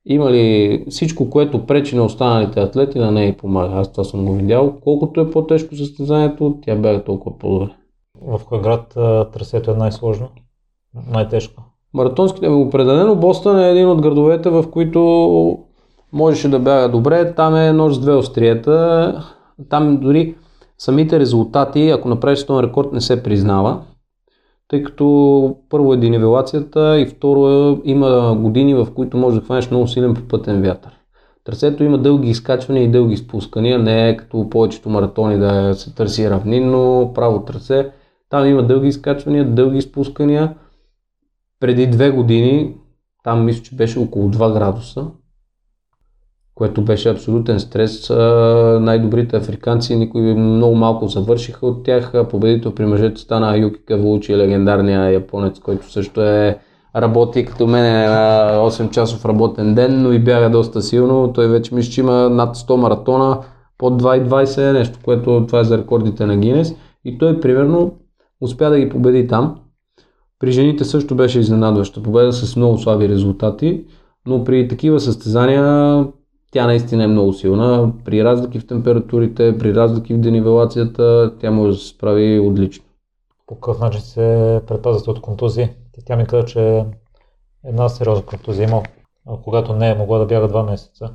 Speaker 2: Има ли всичко, което пречи на останалите атлети, да не и помага? Аз това съм го видял. Колкото е по-тежко състезанието, тя бяга толкова по-добре.
Speaker 1: В кой град трасето е най-сложно? Най-тежко?
Speaker 2: Маратонските, определено Бостън е един от градовете, в които можеше да бяга добре. Там е нож с две остриета. Там дори самите резултати, ако направиш този рекорд, не се признава тъй като първо е денивелацията и второ е, има години, в които може да хванеш много силен попътен вятър. Трасето има дълги изкачвания и дълги спускания, не е като повечето маратони да се търси равнинно, право трасе. Там има дълги изкачвания, дълги спускания. Преди две години, там мисля, че беше около 2 градуса, което беше абсолютен стрес. Най-добрите африканци, никой много малко завършиха от тях. Победител при мъжете стана Юки Кавулчи, легендарния японец, който също е работи като мен е на 8 часов работен ден, но и бяга доста силно. Той вече мисля, че има над 100 маратона, под 2,20 е нещо, което това е за рекордите на Гинес. И той примерно успя да ги победи там. При жените също беше изненадваща победа с много слаби резултати, но при такива състезания тя наистина е много силна. При разлики в температурите, при разлики в денивелацията, тя може да се справи отлично.
Speaker 1: По какъв начин се предпазвате от контузии? Тя ми каза, че една сериозна контузия има, когато не е могла да бяга два месеца.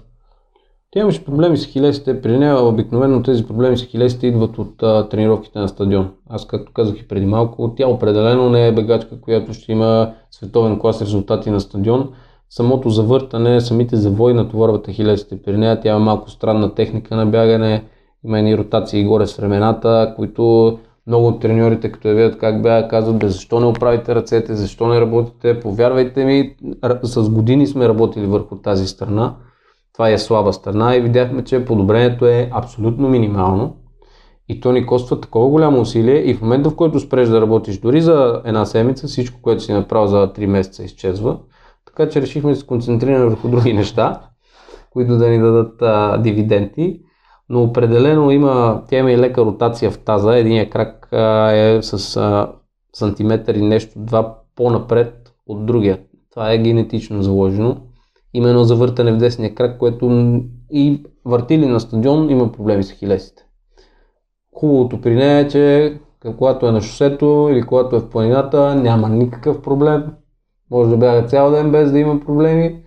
Speaker 2: Тя имаше проблеми с хилесите. При нея обикновено тези проблеми с хилесите идват от а, тренировките на стадион. Аз, както казах и преди малко, тя определено не е бегачка, която ще има световен клас резултати на стадион самото завъртане, самите завои натоварват ахилесите при нея. Тя има малко странна техника на бягане, има едни ротации горе с времената, които много от треньорите, като я видят как бяга, казват, бе, защо не оправите ръцете, защо не работите. Повярвайте ми, с години сме работили върху тази страна. Това е слаба страна и видяхме, че подобрението е абсолютно минимално. И то ни коства такова голямо усилие и в момента, в който спреш да работиш дори за една седмица, всичко, което си направил за 3 месеца изчезва. Така че решихме да се концентрираме върху други неща, които да ни дадат а, дивиденти. Но определено има, тя има и лека ротация в таза. Единият крак а, е с а, сантиметър и нещо, два по-напред от другия. Това е генетично заложено. Именно завъртане в десния крак, което и въртили на стадион има проблеми с хилесите. Хубавото при нея е, че когато е на шосето или когато е в планината, няма никакъв проблем може да бяга цял ден без да има проблеми.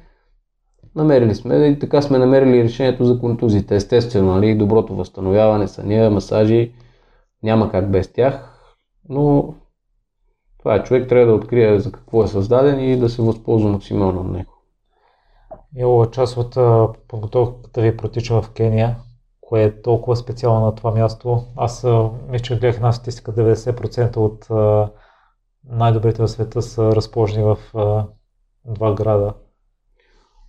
Speaker 2: Намерили сме и така сме намерили решението за контузите. Естествено, нали, доброто възстановяване, съня, масажи, няма как без тях, но това е човек, трябва да открие за какво е създаден и да се възползва максимално от него.
Speaker 1: Мило, част от подготовката ви протича в Кения, кое е толкова специално на това място. Аз мисля, че гледах една статистика, 90% от най-добрите в света са разположени в два града.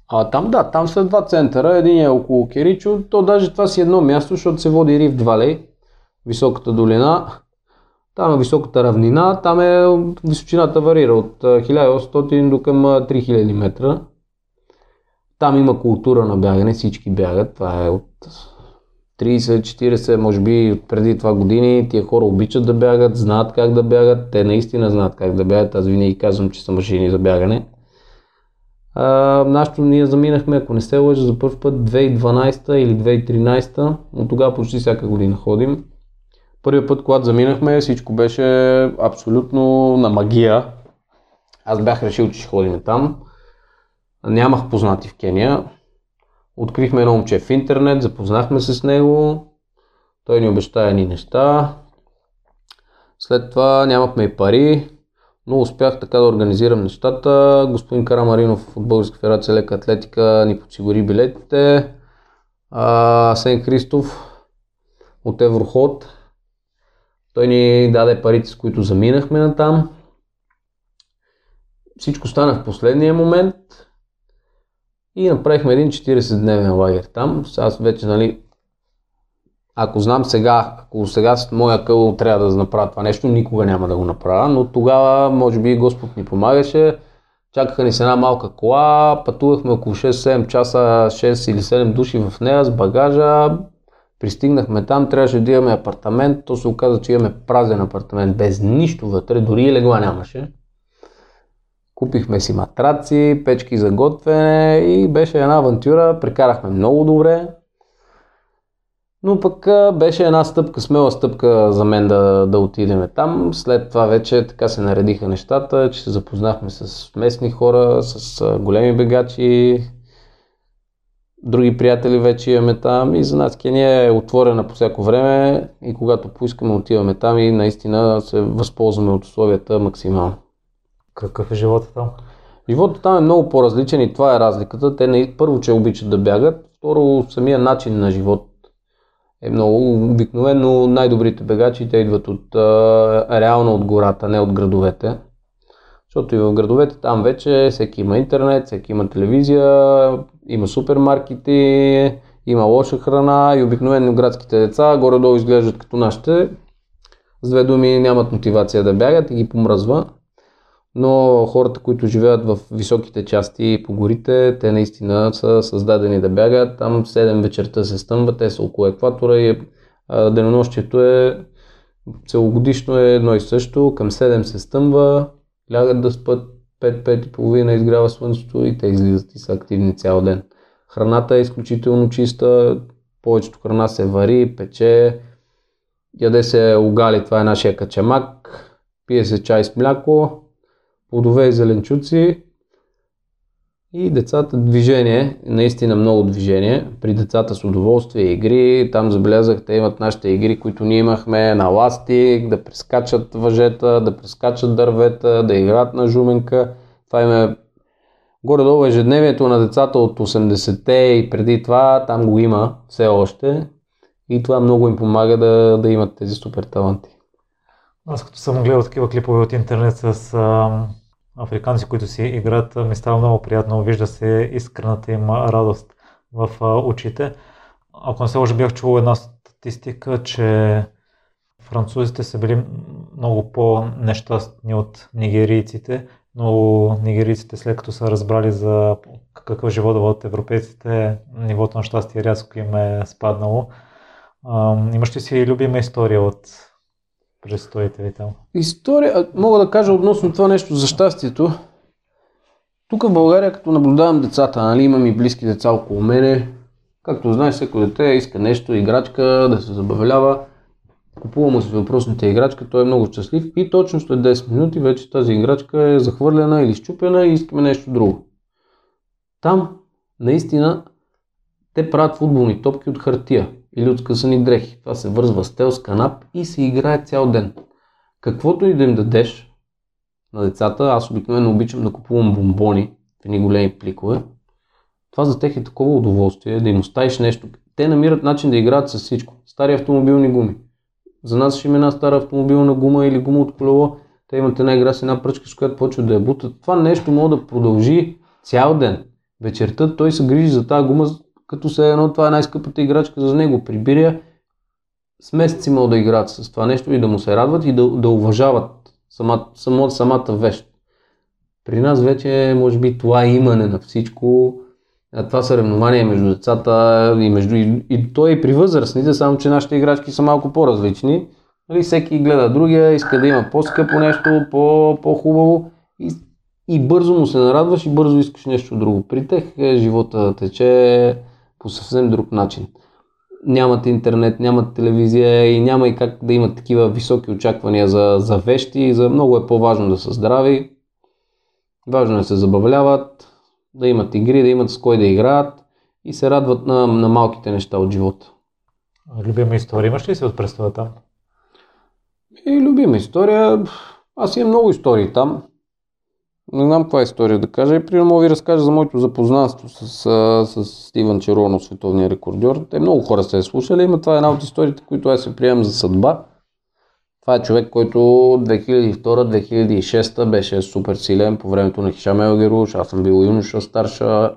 Speaker 2: А там да, там са два центъра. Един е около Керичо, то даже това си едно място, защото се води Рив Валей, високата долина. Там е високата равнина, там е височината варира от 1800 до към 3000 метра. Там има култура на бягане, всички бягат. Това е от 30-40, може би преди това години, тия хора обичат да бягат, знаят как да бягат, те наистина знаят как да бягат, аз винаги казвам, че са машини за бягане. А, нашето ние заминахме, ако не се лъжа, за първ път 2012 или 2013, но тогава почти всяка година ходим. Първият път, когато заминахме, всичко беше абсолютно на магия. Аз бях решил, че ще ходим там. Нямах познати в Кения Открихме едно момче в интернет, запознахме се с него, той ни обеща едни неща. След това нямахме и пари, но успях така да организирам нещата. Господин Карамаринов от Българска федерация лека атлетика ни подсигури билетите. А, Сен Христов от Евроход. Той ни даде парите, с които заминахме на там. Всичко стана в последния момент и направихме един 40-дневен лагер там. Аз вече, нали, ако знам сега, ако сега с моя къл трябва да направя това нещо, никога няма да го направя, но тогава, може би, Господ ни помагаше. Чакаха ни с една малка кола, пътувахме около 6-7 часа, 6 или 7 души в нея с багажа. Пристигнахме там, трябваше да имаме апартамент. То се оказа, че имаме празен апартамент, без нищо вътре, дори и легла нямаше. Купихме си матраци, печки за готвене и беше една авантюра. Прекарахме много добре. Но пък беше една стъпка, смела стъпка за мен да, да отидем там. След това вече така се наредиха нещата, че се запознахме с местни хора, с големи бегачи, други приятели вече имаме там и за нас Кения е отворена по всяко време и когато поискаме отиваме там и наистина се възползваме от условията максимално.
Speaker 1: Какъв е живота там?
Speaker 2: Живота там е много по-различен и това е разликата. Те не, първо, че обичат да бягат, второ, самия начин на живот е много обикновено най-добрите бегачи, те идват от, а, реално от гората, не от градовете. Защото и в градовете там вече всеки има интернет, всеки има телевизия, има супермаркети, има лоша храна и обикновено градските деца горе-долу изглеждат като нашите. С две думи нямат мотивация да бягат и ги помръзва. Но хората, които живеят в високите части по горите, те наистина са създадени да бягат. Там 7 вечерта се стъмват, те са около екватора и денонощието е целогодишно е едно и също. Към 7 се стъмва, лягат да спят 5-5 и половина, изгрява слънцето и те излизат и са активни цял ден. Храната е изключително чиста, повечето храна се вари, пече, яде се угали, това е нашия качамак, пие се чай с мляко, плодове и зеленчуци и децата движение, наистина много движение. При децата с удоволствие игри, там забелязах, те имат нашите игри, които ние имахме на ластик, да прескачат въжета, да прескачат дървета, да играят на жуменка. Това им е горе-долу ежедневието на децата от 80-те и преди това, там го има все още. И това много им помага да, да имат тези супер таланти.
Speaker 1: Аз като съм гледал такива клипове от интернет с а, африканци, които си играят, ми става много приятно. Вижда се искрената им радост в а, очите. Ако не се лъжа, бях чувал една статистика, че французите са били много по-нещастни от нигерийците, но нигерийците след като са разбрали за какъв живот водят европейците, нивото на щастие рязко им е спаднало. А, имаш ли си любима история от престоите ви там?
Speaker 2: История, мога да кажа относно това нещо за щастието. Тук в България, като наблюдавам децата, нали, имам и близки деца около мене, както знаеш, всеко дете иска нещо, играчка, да се забавлява. Купува му се въпросната играчка, той е много щастлив и точно след 10 минути вече тази играчка е захвърлена или щупена и искаме нещо друго. Там, наистина, те правят футболни топки от хартия или от скъсани дрехи. Това се вързва с тел, с канап и се играе цял ден. Каквото и да им дадеш на децата, аз обикновено обичам да купувам бомбони в едни големи пликове. Това за тях е такова удоволствие, да им оставиш нещо. Те намират начин да играят с всичко. Стари автомобилни гуми. За нас ще има една стара автомобилна гума или гума от колело. Те имат една игра с една пръчка, с която почват да я бутат. Това нещо може да продължи цял ден. Вечерта той се грижи за тази гума, като се едно това е най-скъпата играчка за него. Прибиря с месеци могат да играят с това нещо и да му се радват и да, да уважават самата, само, самата вещ. При нас вече, може би, това имане на всичко, това съревнование между децата и, между, и, и то е и при възрастните, само че нашите играчки са малко по-различни. Нали, всеки гледа другия, иска да има по-скъпо нещо, по, по-хубаво и, и бързо му се нарадваш и бързо искаш нещо друго. При тях е, живота тече по съвсем друг начин. Нямат интернет, нямат телевизия и няма и как да имат такива високи очаквания за, за вещи. За много е по-важно да са здрави. Важно е да се забавляват, да имат игри, да имат с кой да играят и се радват на, на малките неща от живота.
Speaker 1: Любима история имаш ли си от престой там?
Speaker 2: И любима история, аз имам много истории там. Не знам каква е история да кажа. Примерно мога ви разкажа за моето запознанство с, с, с Стивън Черонов, световния рекордьор. Те много хора се е слушали, но това е една от историите, които аз се приемам за съдба. Това е човек, който 2002-2006 беше супер силен по времето на Хишам Елгеруш. Аз съм бил юноша старша.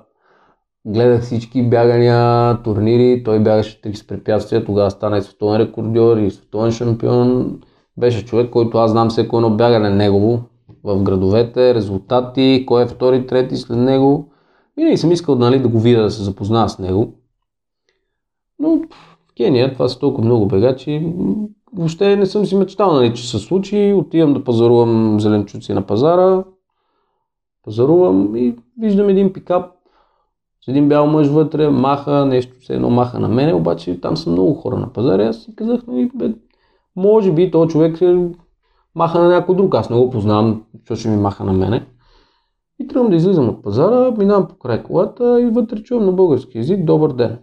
Speaker 2: Гледах всички бягания, турнири. Той бягаше 30 препятствия. Тогава стана и световен рекордьор и световен шампион. Беше човек, който аз знам всеко едно бягане негово в градовете, резултати, кой е втори, трети след него. Винаги съм искал нали, да го видя, да се запозная с него. Но в Кения това са толкова много бегачи. Въобще не съм си мечтал, нали, че се случи. Отивам да пазарувам зеленчуци на пазара. Пазарувам и виждам един пикап с един бял мъж вътре, маха, нещо все едно маха на мене, обаче там са много хора на пазара. Аз си казах, нали, бе, може би този човек е маха на някой друг. Аз не го познавам, защото ще ми маха на мене. И тръгвам да излизам от пазара, минавам по край колата и вътре чувам на български язик добър ден.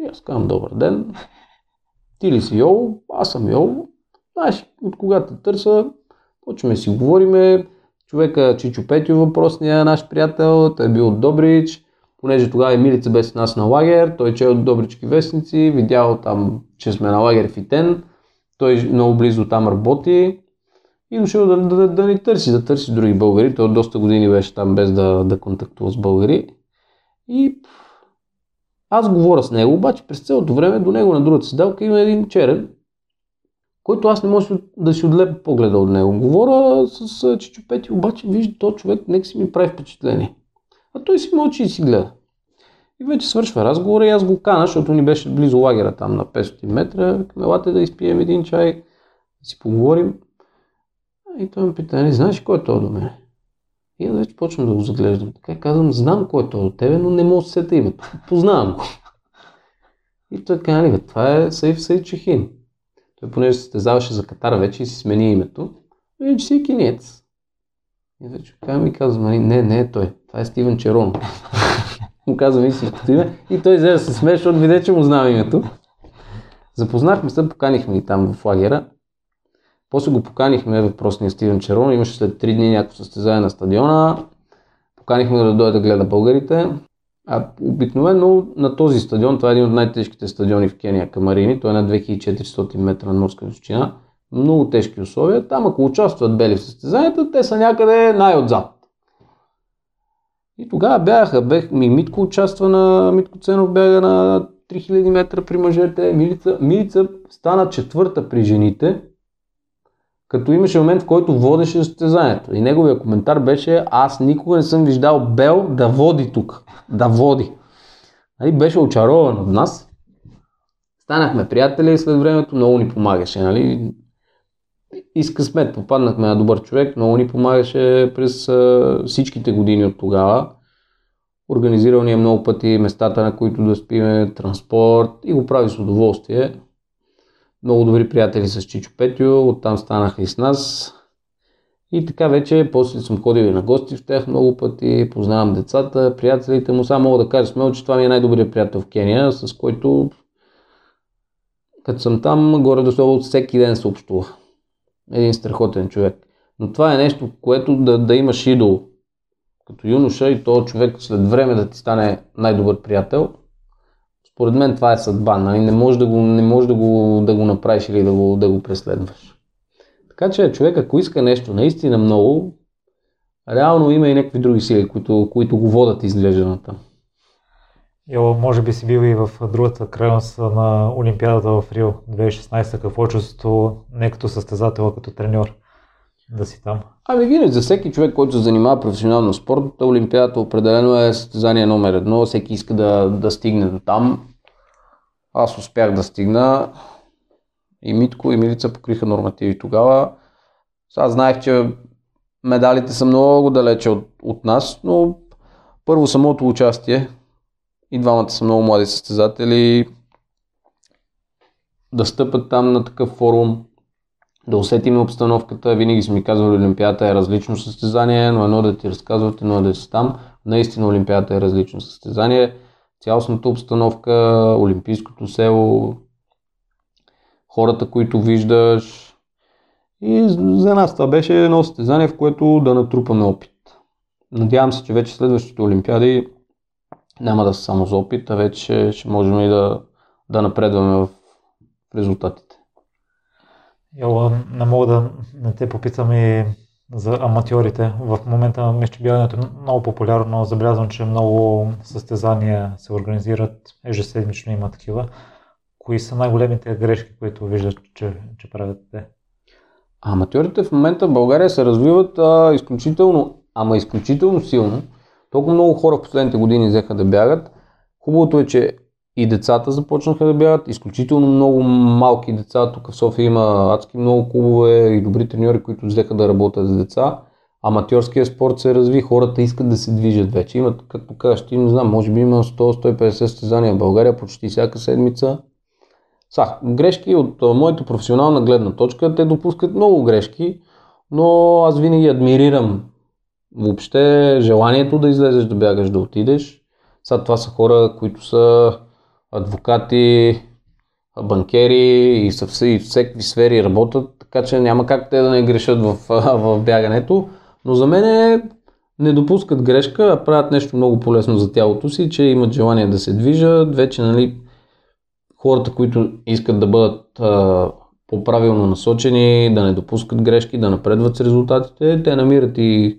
Speaker 2: И аз казвам добър ден. Ти ли си Йол? Аз съм Йол. Знаеш, от когато търса, почваме си говориме. Човека Чичо Петю въпросния, наш приятел, той е бил от Добрич. Понеже тогава Емилица беше с нас на лагер, той че е от Добрички вестници, видял там, че сме на лагер в Итен той много близо там работи и дошъл да, да, да, ни търси, да търси други българи. Той доста години беше там без да, да контактува с българи. И аз говоря с него, обаче през цялото време до него на другата седалка има един черен, който аз не мога да си отлепя погледа от него. Говоря с Чичо Пети, обаче вижда този човек, нека си ми прави впечатление. А той си мълчи и си гледа. И вече свършва разговора и аз го кана, защото ни беше близо лагера там на 500 метра. Елате да изпием един чай, да си поговорим. И той ме пита, не нали, знаеш кой е то до мен? И аз вече почвам да го заглеждам. Така казвам, знам кой е то до тебе, но не мога да сета името. Познавам го. И той каза, нали, това е Сейф Сейд Чехин. Той понеже се състезаваше за Катара вече и си смени името. И че си е кинец. И вече казвам и казвам, нали, не, не е той. Това е Стивен Черон му казвам истинското име и той взе да се смее, защото виде, че му знам името. Запознахме се, поканихме ги там в лагера. После го поканихме въпросния Стивен Черон, имаше след 3 дни някакво състезание на стадиона. Поканихме да дойде да гледа българите. А обикновено на този стадион, това е един от най-тежките стадиони в Кения, Камарини, той е на 2400 метра на морска височина. Много тежки условия. Там ако участват бели в състезанията, те са някъде най-отзад. И тогава бягаха, бех, ми Митко участва на, Митко Ценов бяга на 3000 метра при мъжете, Милица, Милица стана четвърта при жените, като имаше момент, в който водеше състезанието. И неговия коментар беше, аз никога не съм виждал Бел да води тук. Да води. Нали, беше очарован от нас. Станахме приятели и след времето много ни помагаше. Нали? И с късмет попаднахме на добър човек, много ни помагаше през всичките години от тогава. Организирал ни е много пъти местата, на които да спиме, транспорт и го прави с удоволствие. Много добри приятели с Чичо Петю, оттам станаха и с нас. И така вече, после съм ходил и на гости в тях много пъти, познавам децата, приятелите му. Само мога да кажа смело, че това ми е най-добрият приятел в Кения, с който като съм там, горе до всеки ден се общува един страхотен човек. Но това е нещо, което да, да имаш идол като юноша и то човек след време да ти стане най-добър приятел. Според мен това е съдба. Нали? Не можеш да го, не можеш да го, да го направиш или да го, да го преследваш. Така че човек, ако иска нещо наистина много, реално има и някакви други сили, които, които го водят изглежданата.
Speaker 1: Йо, може би си бил и в другата крайност на Олимпиадата в Рио 2016. Какво е чувството не като състезател, а като треньор да си там?
Speaker 2: Ами винаги за всеки човек, който се занимава професионално спорт, Олимпиадата определено е състезание номер едно. Всеки иска да, да стигне до там. Аз успях да стигна. И Митко и Милица покриха нормативи тогава. Аз знаех, че медалите са много далече от, от нас, но първо самото участие, и двамата са много млади състезатели. Да стъпат там на такъв форум, да усетим обстановката. Винаги са ми казвали, Олимпиада е различно състезание, но едно да ти разказват, едно да си там. Наистина Олимпиада е различно състезание. цялостната обстановка, Олимпийското село, хората, които виждаш. И за нас това беше едно състезание, в което да натрупаме опит. Надявам се, че вече следващите Олимпиади няма да са само за опит, а вече ще можем и да, да напредваме в резултатите.
Speaker 1: Йо, не мога да не те попитам и за аматьорите. В момента мисля, че бягането е много популярно. Забелязвам, че много състезания се организират. Ежеседмично има такива. Кои са най-големите грешки, които виждат, че, че правят те?
Speaker 2: Аматьорите в момента в България се развиват а, изключително, ама изключително силно. Толкова много хора в последните години взеха да бягат. Хубавото е, че и децата започнаха да бягат. Изключително много малки деца. Тук в София има адски много клубове и добри треньори, които взеха да работят с деца. Аматьорския спорт се разви, хората искат да се движат вече. Имат, както кажеш, ти не знам, може би има 100-150 състезания в България почти всяка седмица. Са, грешки от моята професионална гледна точка, те допускат много грешки, но аз винаги адмирирам въобще желанието да излезеш да бягаш, да отидеш. Сега това са хора, които са адвокати, банкери и са в всеки сфери работят, така че няма как те да не грешат в, *laughs* в бягането. Но за мен е не допускат грешка, а правят нещо много полезно за тялото си, че имат желание да се движат. Вече нали, хората, които искат да бъдат а, по-правилно насочени, да не допускат грешки, да напредват с резултатите, те намират и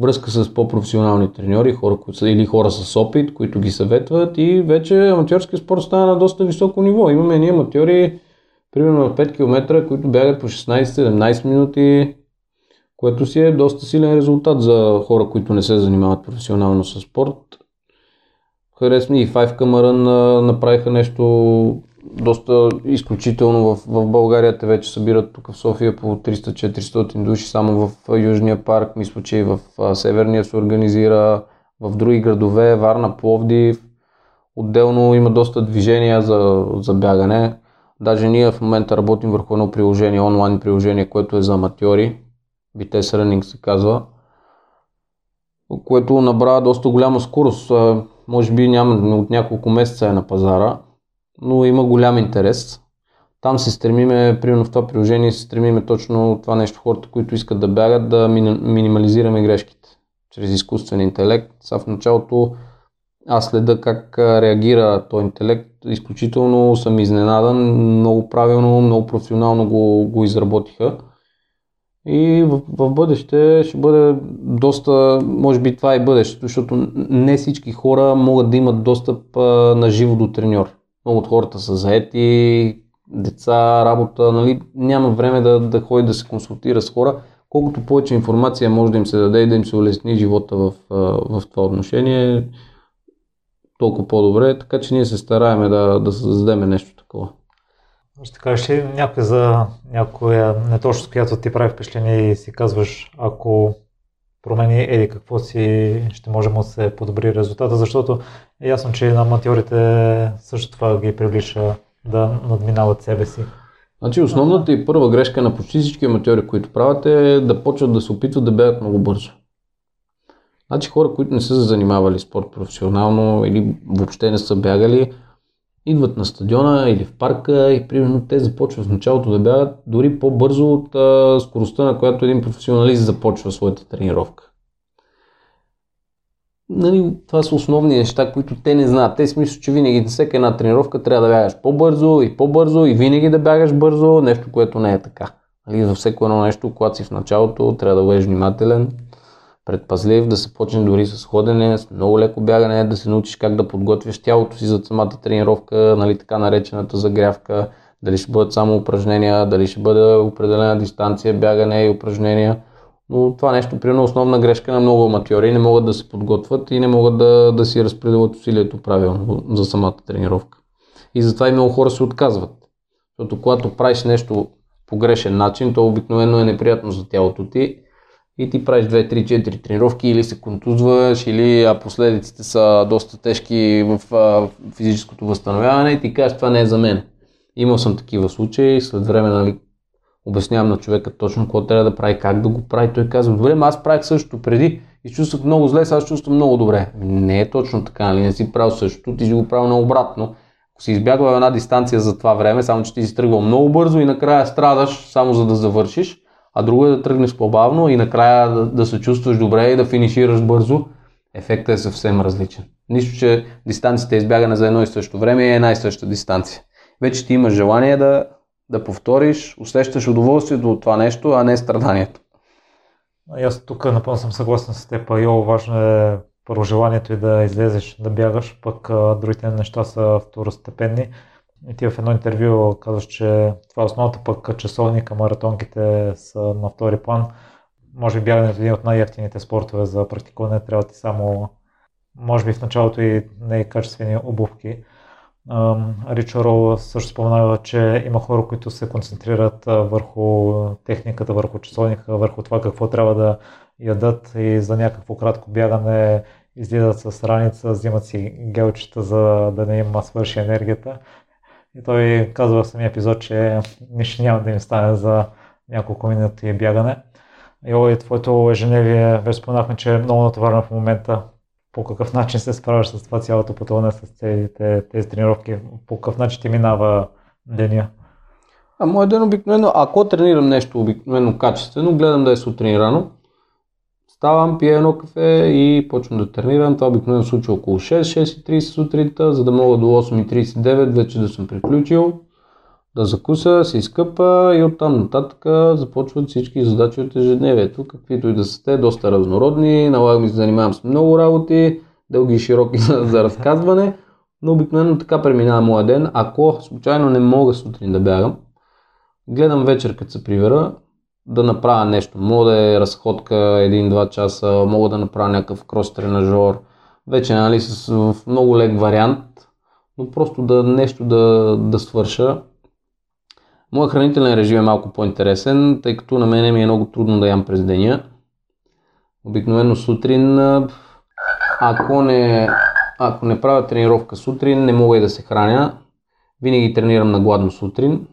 Speaker 2: връзка с по-професионални треньори, хора или хора с опит, които ги съветват и вече аматьорски спорт става на доста високо ниво. Имаме ние аматьори, примерно в 5 км, които бягат по 16-17 минути, което си е доста силен резултат за хора, които не се занимават професионално с спорт. Харесва и 5 Камаран направиха нещо доста изключително в, в България. Те вече събират тук в София по 300-400 души, само в Южния парк, мисля, че и в Северния се организира, в други градове, Варна, Пловдив. Отделно има доста движения за, за бягане. Даже ние в момента работим върху едно приложение, онлайн приложение, което е за аматьори. Vitesse Running се казва, което набра доста голяма скорост. Може би няма от няколко месеца е на пазара но има голям интерес. Там се стремиме, примерно в това приложение се стремиме точно това нещо, хората, които искат да бягат, да минимализираме грешките чрез изкуствен интелект. Са в началото аз следа как реагира този интелект. Изключително съм изненадан, много правилно, много професионално го, го изработиха. И в, в бъдеще ще бъде доста, може би това е бъдещето, защото не всички хора могат да имат достъп а, на живо до треньор. Много от хората са заети, деца, работа, нали, няма време да, да ходи да се консултира с хора. Колкото повече информация може да им се даде и да им се улесни живота в, в това отношение, толкова по-добре, така че ние се стараеме да, да създадем нещо такова.
Speaker 1: Ще кажеш ли някой за някоя неточност, която ти прави впечатление и си казваш, ако промени еди какво си, ще можем да се подобри резултата, защото е ясно, че на аматьорите също това ги привлича да надминават себе си.
Speaker 2: Значи основната и първа грешка на почти всички аматьори, които правят е да почват да се опитват да бягат много бързо. Значи хора, които не са се занимавали спорт професионално или въобще не са бягали, идват на стадиона или в парка и примерно те започват в началото да бягат дори по-бързо от а, скоростта, на която един професионалист започва своята тренировка. Нали, това са основни неща, които те не знаят. Те си мислят, че винаги на всяка една тренировка трябва да бягаш по-бързо и по-бързо и винаги да бягаш бързо, нещо, което не е така. Нали, за всеко едно нещо, когато си в началото, трябва да бъдеш внимателен, предпазлив, да се почне дори с ходене, с много леко бягане, да се научиш как да подготвяш тялото си за самата тренировка, нали, така наречената загрявка, дали ще бъдат само упражнения, дали ще бъде определена дистанция, бягане и упражнения. Но това нещо, примерно, основна грешка на много аматьори, не могат да се подготвят и не могат да, да си разпределят усилието правилно за самата тренировка. И затова и много хора се отказват. Защото когато правиш нещо по грешен начин, то обикновено е неприятно за тялото ти и ти правиш 2, 3, 4 тренировки или се контузваш, или а последиците са доста тежки в а, физическото възстановяване и ти кажеш това не е за мен. Имал съм такива случаи, след време нали, обяснявам на човека точно какво трябва да прави, как да го прави. Той казва, добре, аз правих също преди и чувствах много зле, сега чувствам много добре. Не е точно така, нали? не си правил същото, ти си го правил наобратно. Ако си избягвал една дистанция за това време, само че ти си тръгвал много бързо и накрая страдаш само за да завършиш, а друго е да тръгнеш по-бавно и накрая да, да се чувстваш добре и да финишираш бързо, ефектът е съвсем различен. Нищо, че дистанцията е избягана за едно и също време и е една и съща дистанция. Вече ти имаш желание да, да повториш, усещаш удоволствието от това нещо, а не страданието.
Speaker 1: Аз тук напълно съм съгласен с теб. Йо, важно е първо желанието и да излезеш да бягаш, пък а, другите неща са второстепенни. И ти в едно интервю казваш, че това е основата, пък часовника, маратонките са на втори план. Може би бягането е един от най-ефтините спортове за практикуване. Трябва ти само, може би в началото и най-качествени обувки. Ричо Рол също споменава, че има хора, които се концентрират върху техниката, върху часовника, върху това какво трябва да ядат и за някакво кратко бягане излизат с раница, взимат си гелчета, за да не им свърши енергията. И той казва в самия епизод, че нищо няма да им стане за няколко минути бягане. И твоето ежедневие, вече споменахме, че е много натоварено в момента по какъв начин се справяш с това цялото пътуване, с целите тези тренировки, по какъв начин ти минава деня?
Speaker 2: А моят ден обикновено, ако тренирам нещо обикновено качествено, гледам да е сутрин рано. Ставам, пия едно кафе и почвам да тренирам. Това обикновено случва около 6-6.30 сутринта, за да мога до 8.39 вече да съм приключил да закуса, се изкъпа и оттам нататък започват всички задачи от ежедневието, каквито и да са те, доста разнородни, налагам се занимавам с много работи, дълги и широки *laughs* за, за разказване, но обикновено така преминава моя ден. Ако случайно не мога сутрин да бягам, гледам вечер, като се привера, да направя нещо. Мога да е разходка 1-2 часа, мога да направя някакъв крос тренажор, вече нали, с много лек вариант, но просто да нещо да, да свърша Моят хранителен режим е малко по-интересен, тъй като на мен ми е много трудно да ям през деня. Обикновено сутрин, ако не, ако не правя тренировка сутрин, не мога и да се храня. Винаги тренирам на гладно сутрин.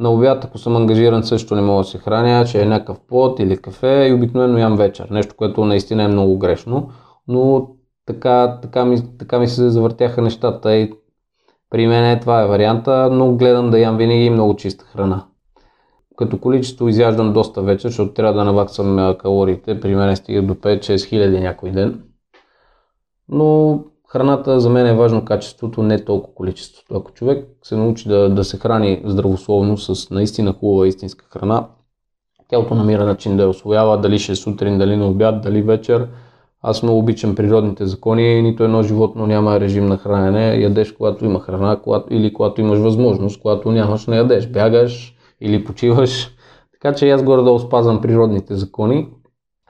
Speaker 2: На обяд, ако съм ангажиран, също не мога да се храня, че е някакъв плод или кафе и обикновено ям вечер. Нещо, което наистина е много грешно, но така, така, ми, така ми се завъртяха нещата и при мен е, това е варианта, но гледам да ям винаги много чиста храна. Като количество изяждам доста вече, защото трябва да наваксам калориите. При мен стига до 5-6 хиляди някой ден. Но храната за мен е важно качеството, не толкова количеството. Ако човек се научи да, да се храни здравословно с наистина хубава истинска храна, тялото намира начин да я освоява, дали ще е сутрин, дали на обяд, дали вечер, аз много обичам природните закони. Нито едно животно няма режим на хранене. Ядеш, когато има храна, когато, или когато имаш възможност, когато нямаш, не ядеш. Бягаш или почиваш. Така че аз горе-долу спазвам природните закони,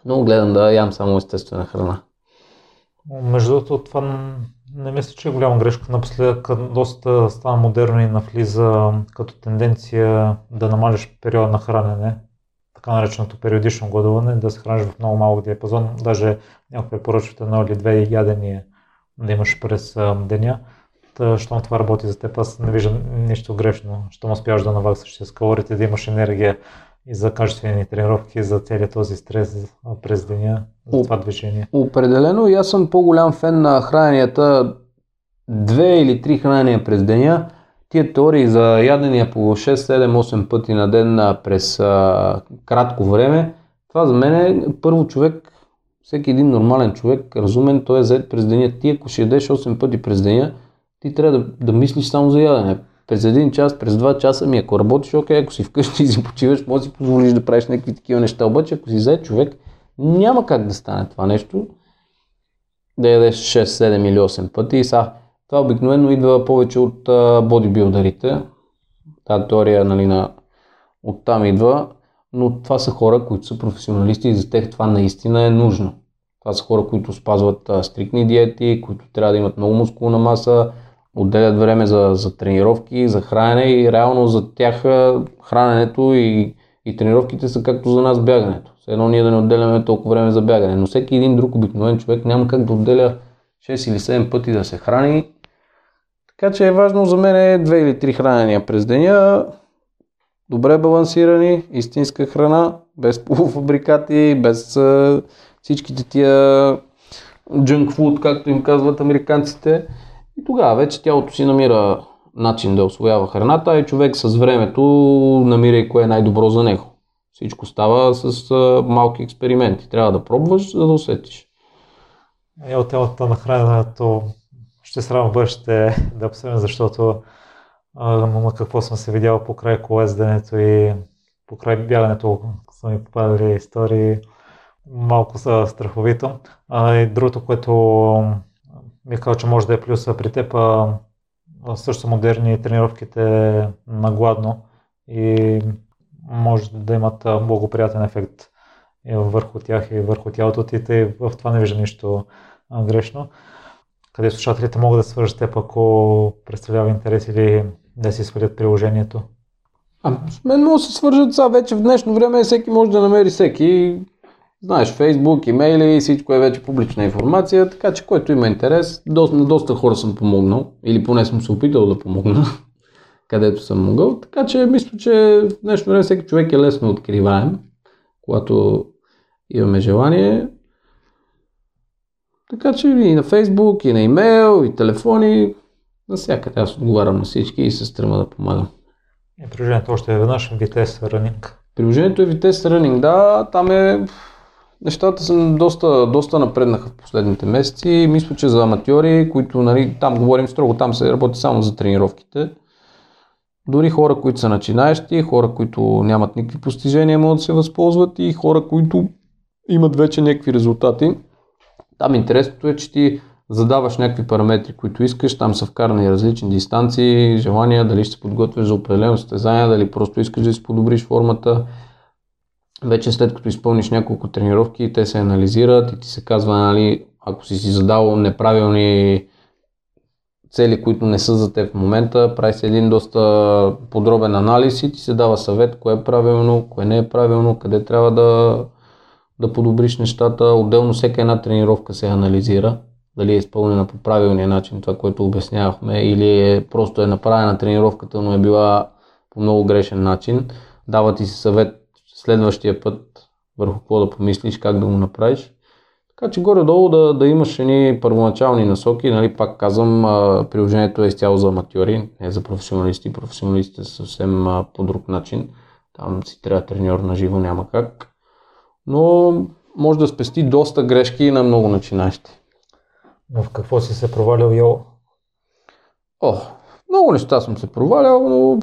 Speaker 2: но гледам да ям само естествена храна.
Speaker 1: Между другото, това не мисля, че е голяма грешка. Напоследък доста става модерно и навлиза като тенденция да намалиш периода на хранене така нареченото периодично гладуване, да се храниш в много малък диапазон, даже някои поръчват едно или две ядения да имаш през деня. Та, щом това работи за теб, аз не виждам нищо грешно. Щом успяваш да наваксаш с калорите, да имаш енергия и за качествени тренировки, за целият този стрес през деня, за това движение.
Speaker 2: Определено и аз съм по-голям фен на храненията две или три хранения през деня, тия теории за ядения по 6, 7, 8 пъти на ден през а, кратко време, това за мен е първо човек, всеки един нормален човек, разумен, той е заед през деня. Ти ако ще ядеш 8 пъти през деня, ти трябва да, да мислиш само за ядене. През един час, през два часа ми, ако работиш, окей, ако си вкъщи и си почиваш, може да си позволиш да правиш някакви такива неща, обаче ако си заед човек, няма как да стане това нещо. Да ядеш 6, 7 или 8 пъти и са това обикновено идва повече от бодибилдерите. Тази теория нали, на, оттам идва, но това са хора, които са професионалисти и за тях това наистина е нужно. Това са хора, които спазват а, стрикни диети, които трябва да имат много мускулна маса, отделят време за, за тренировки, за хранене и реално за тях храненето и, и тренировките са както за нас бягането. Все едно ние да не отделяме толкова време за бягане, но всеки един друг обикновен човек няма как да отделя 6 или 7 пъти да се храни така че е важно за мен е две или три хранения през деня, добре балансирани, истинска храна, без полуфабрикати, без всичките тия food, както им казват американците. И тогава вече тялото си намира начин да освоява храната и човек с времето намира и кое е най-добро за него. Всичко става с а, малки експерименти. Трябва да пробваш, за да усетиш.
Speaker 1: И от темата на храненето ще срам бъдеще да обсъдим, защото на какво съм се видял покрай колезденето и покрай бягането са ми попадали истории малко са страховито. А, и другото, което ми е казал, че може да е плюс при теб, а, също модерни тренировките на гладно и може да имат благоприятен ефект върху тях и върху тялото ти. И в това не вижда нищо грешно. Къде слушателите могат да свържат теб, ако представлява интерес или да си свалят приложението?
Speaker 2: А, с мен могат да се свържат сега. Вече в днешно време всеки може да намери всеки. Знаеш, Фейсбук, имейли, всичко е вече публична информация, така че който има интерес, доста, на доста хора съм помогнал, или поне съм се опитал да помогна, *laughs* където съм могъл. Така че мисля, че в днешно време всеки човек е лесно откриваем, когато имаме желание. Така че и на Фейсбук, и на имейл, и телефони, навсякъде аз отговарям на всички и се стрема да помагам.
Speaker 1: И приложението още е веднъж Vitesse Running.
Speaker 2: Приложението е Vitesse Running, да, там е Нещата са доста, доста напреднаха в последните месеци. Мисля, че за аматьори, които нали, там говорим строго, там се работи само за тренировките. Дори хора, които са начинаещи, хора, които нямат никакви постижения, могат да се възползват и хора, които имат вече някакви резултати. Там интересното е, че ти задаваш някакви параметри, които искаш, там са вкарани различни дистанции, желания, дали ще се подготвиш за определено състезание, дали просто искаш да си подобриш формата. Вече след като изпълниш няколко тренировки, те се анализират и ти се казва, нали, ако си си задал неправилни цели, които не са за теб в момента, прави се един доста подробен анализ и ти се дава съвет, кое е правилно, кое не е правилно, къде трябва да, да подобриш нещата. Отделно всяка една тренировка се анализира, дали е изпълнена по правилния начин, това, което обяснявахме, или е, просто е направена тренировката, но е била по много грешен начин. Дава ти се съвет следващия път върху какво да помислиш, как да го направиш. Така че горе-долу да, да имаш едни първоначални насоки, нали, пак казвам, приложението е изцяло за аматьори, не за професионалисти. Професионалистите са съвсем по друг начин. Там си трябва треньор на живо, няма как. Но може да спести доста грешки на много начинащи.
Speaker 1: Но в какво си се провалял, Йо?
Speaker 2: О, много неща съм се провалял, но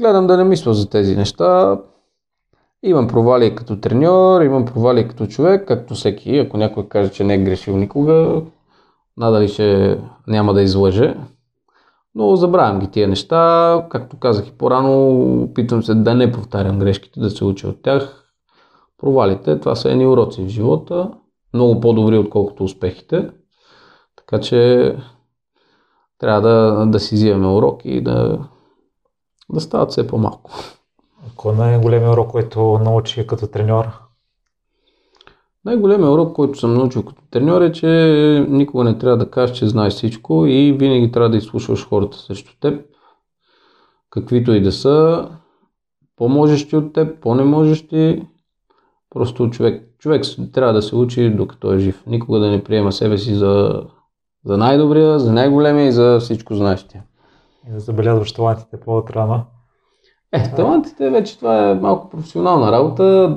Speaker 2: гледам да не мисля за тези неща. Имам провали като треньор, имам провали като човек, както всеки. Ако някой каже, че не е грешил никога, надали ще няма да излъже. Но забравям ги тия неща. Както казах и по-рано, опитвам се да не повтарям грешките, да се уча от тях. Провалите, това са едни уроци в живота. Много по-добри, отколкото успехите. Така че трябва да, да си взимаме уроки и да, да стават все по-малко.
Speaker 1: Кой е най-големият урок, който научи като треньор?
Speaker 2: Най-големият урок, който съм научил като треньор е, че никога не трябва да кажеш, че знаеш всичко и винаги трябва да изслушваш хората срещу теб, каквито и да са, по-можещи от теб, по-неможещи. Просто човек, човек трябва да се учи докато е жив. Никога да не приема себе си за, за най-добрия, за най-големия и за всичко знаещия.
Speaker 1: И да забелязваш талантите по-отрано.
Speaker 2: Е, талантите вече това е малко професионална работа.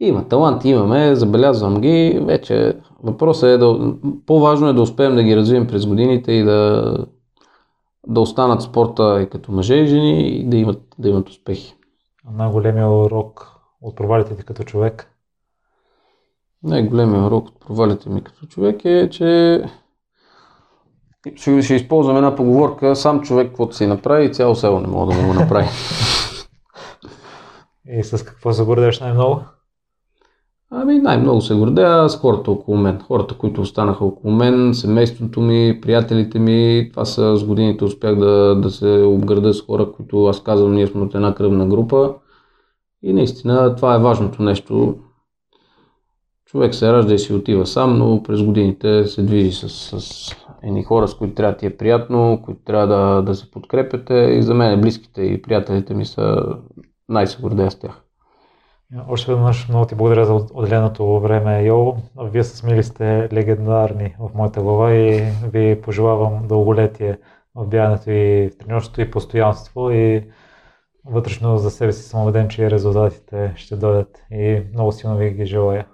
Speaker 2: Има таланти, имаме, забелязвам ги. Вече въпросът е да... По-важно е да успеем да ги развием през годините и да, да останат спорта и като мъже и жени и да имат, да имат успехи.
Speaker 1: Най-големият урок от провалите ти като човек?
Speaker 2: Най-големият урок от провалите ми като човек е, че ще, ще използвам една поговорка, сам човек каквото си направи, цяло село не мога да му го направи.
Speaker 1: И *laughs* с какво се гордееш най-много?
Speaker 2: Ами най-много се гордея с хората около мен. Хората, които останаха около мен, семейството ми, приятелите ми. Това са с годините успях да, да се обграда с хора, които аз казвам, ние сме от една кръвна група. И наистина това е важното нещо. Човек се ражда и си отива сам, но през годините се движи с, с едни хора, с които трябва да ти е приятно, които трябва да, да се подкрепяте и за мен близките и приятелите ми са най-се гордея с тях.
Speaker 1: Още веднъж много ти благодаря за отделеното време, Йо. Вие с Мили сте легендарни в моята глава и ви пожелавам дълголетие в бягането и в тренировъчето и постоянство и вътрешно за себе си съм убеден, че резултатите ще дойдат и много силно ви ги желая.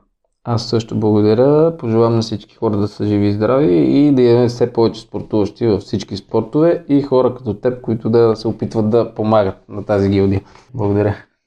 Speaker 2: Аз също благодаря. Пожелавам на всички хора да са живи и здрави и да имаме все повече спортуващи във всички спортове и хора като теб, които да се опитват да помагат на тази гилдия. Благодаря.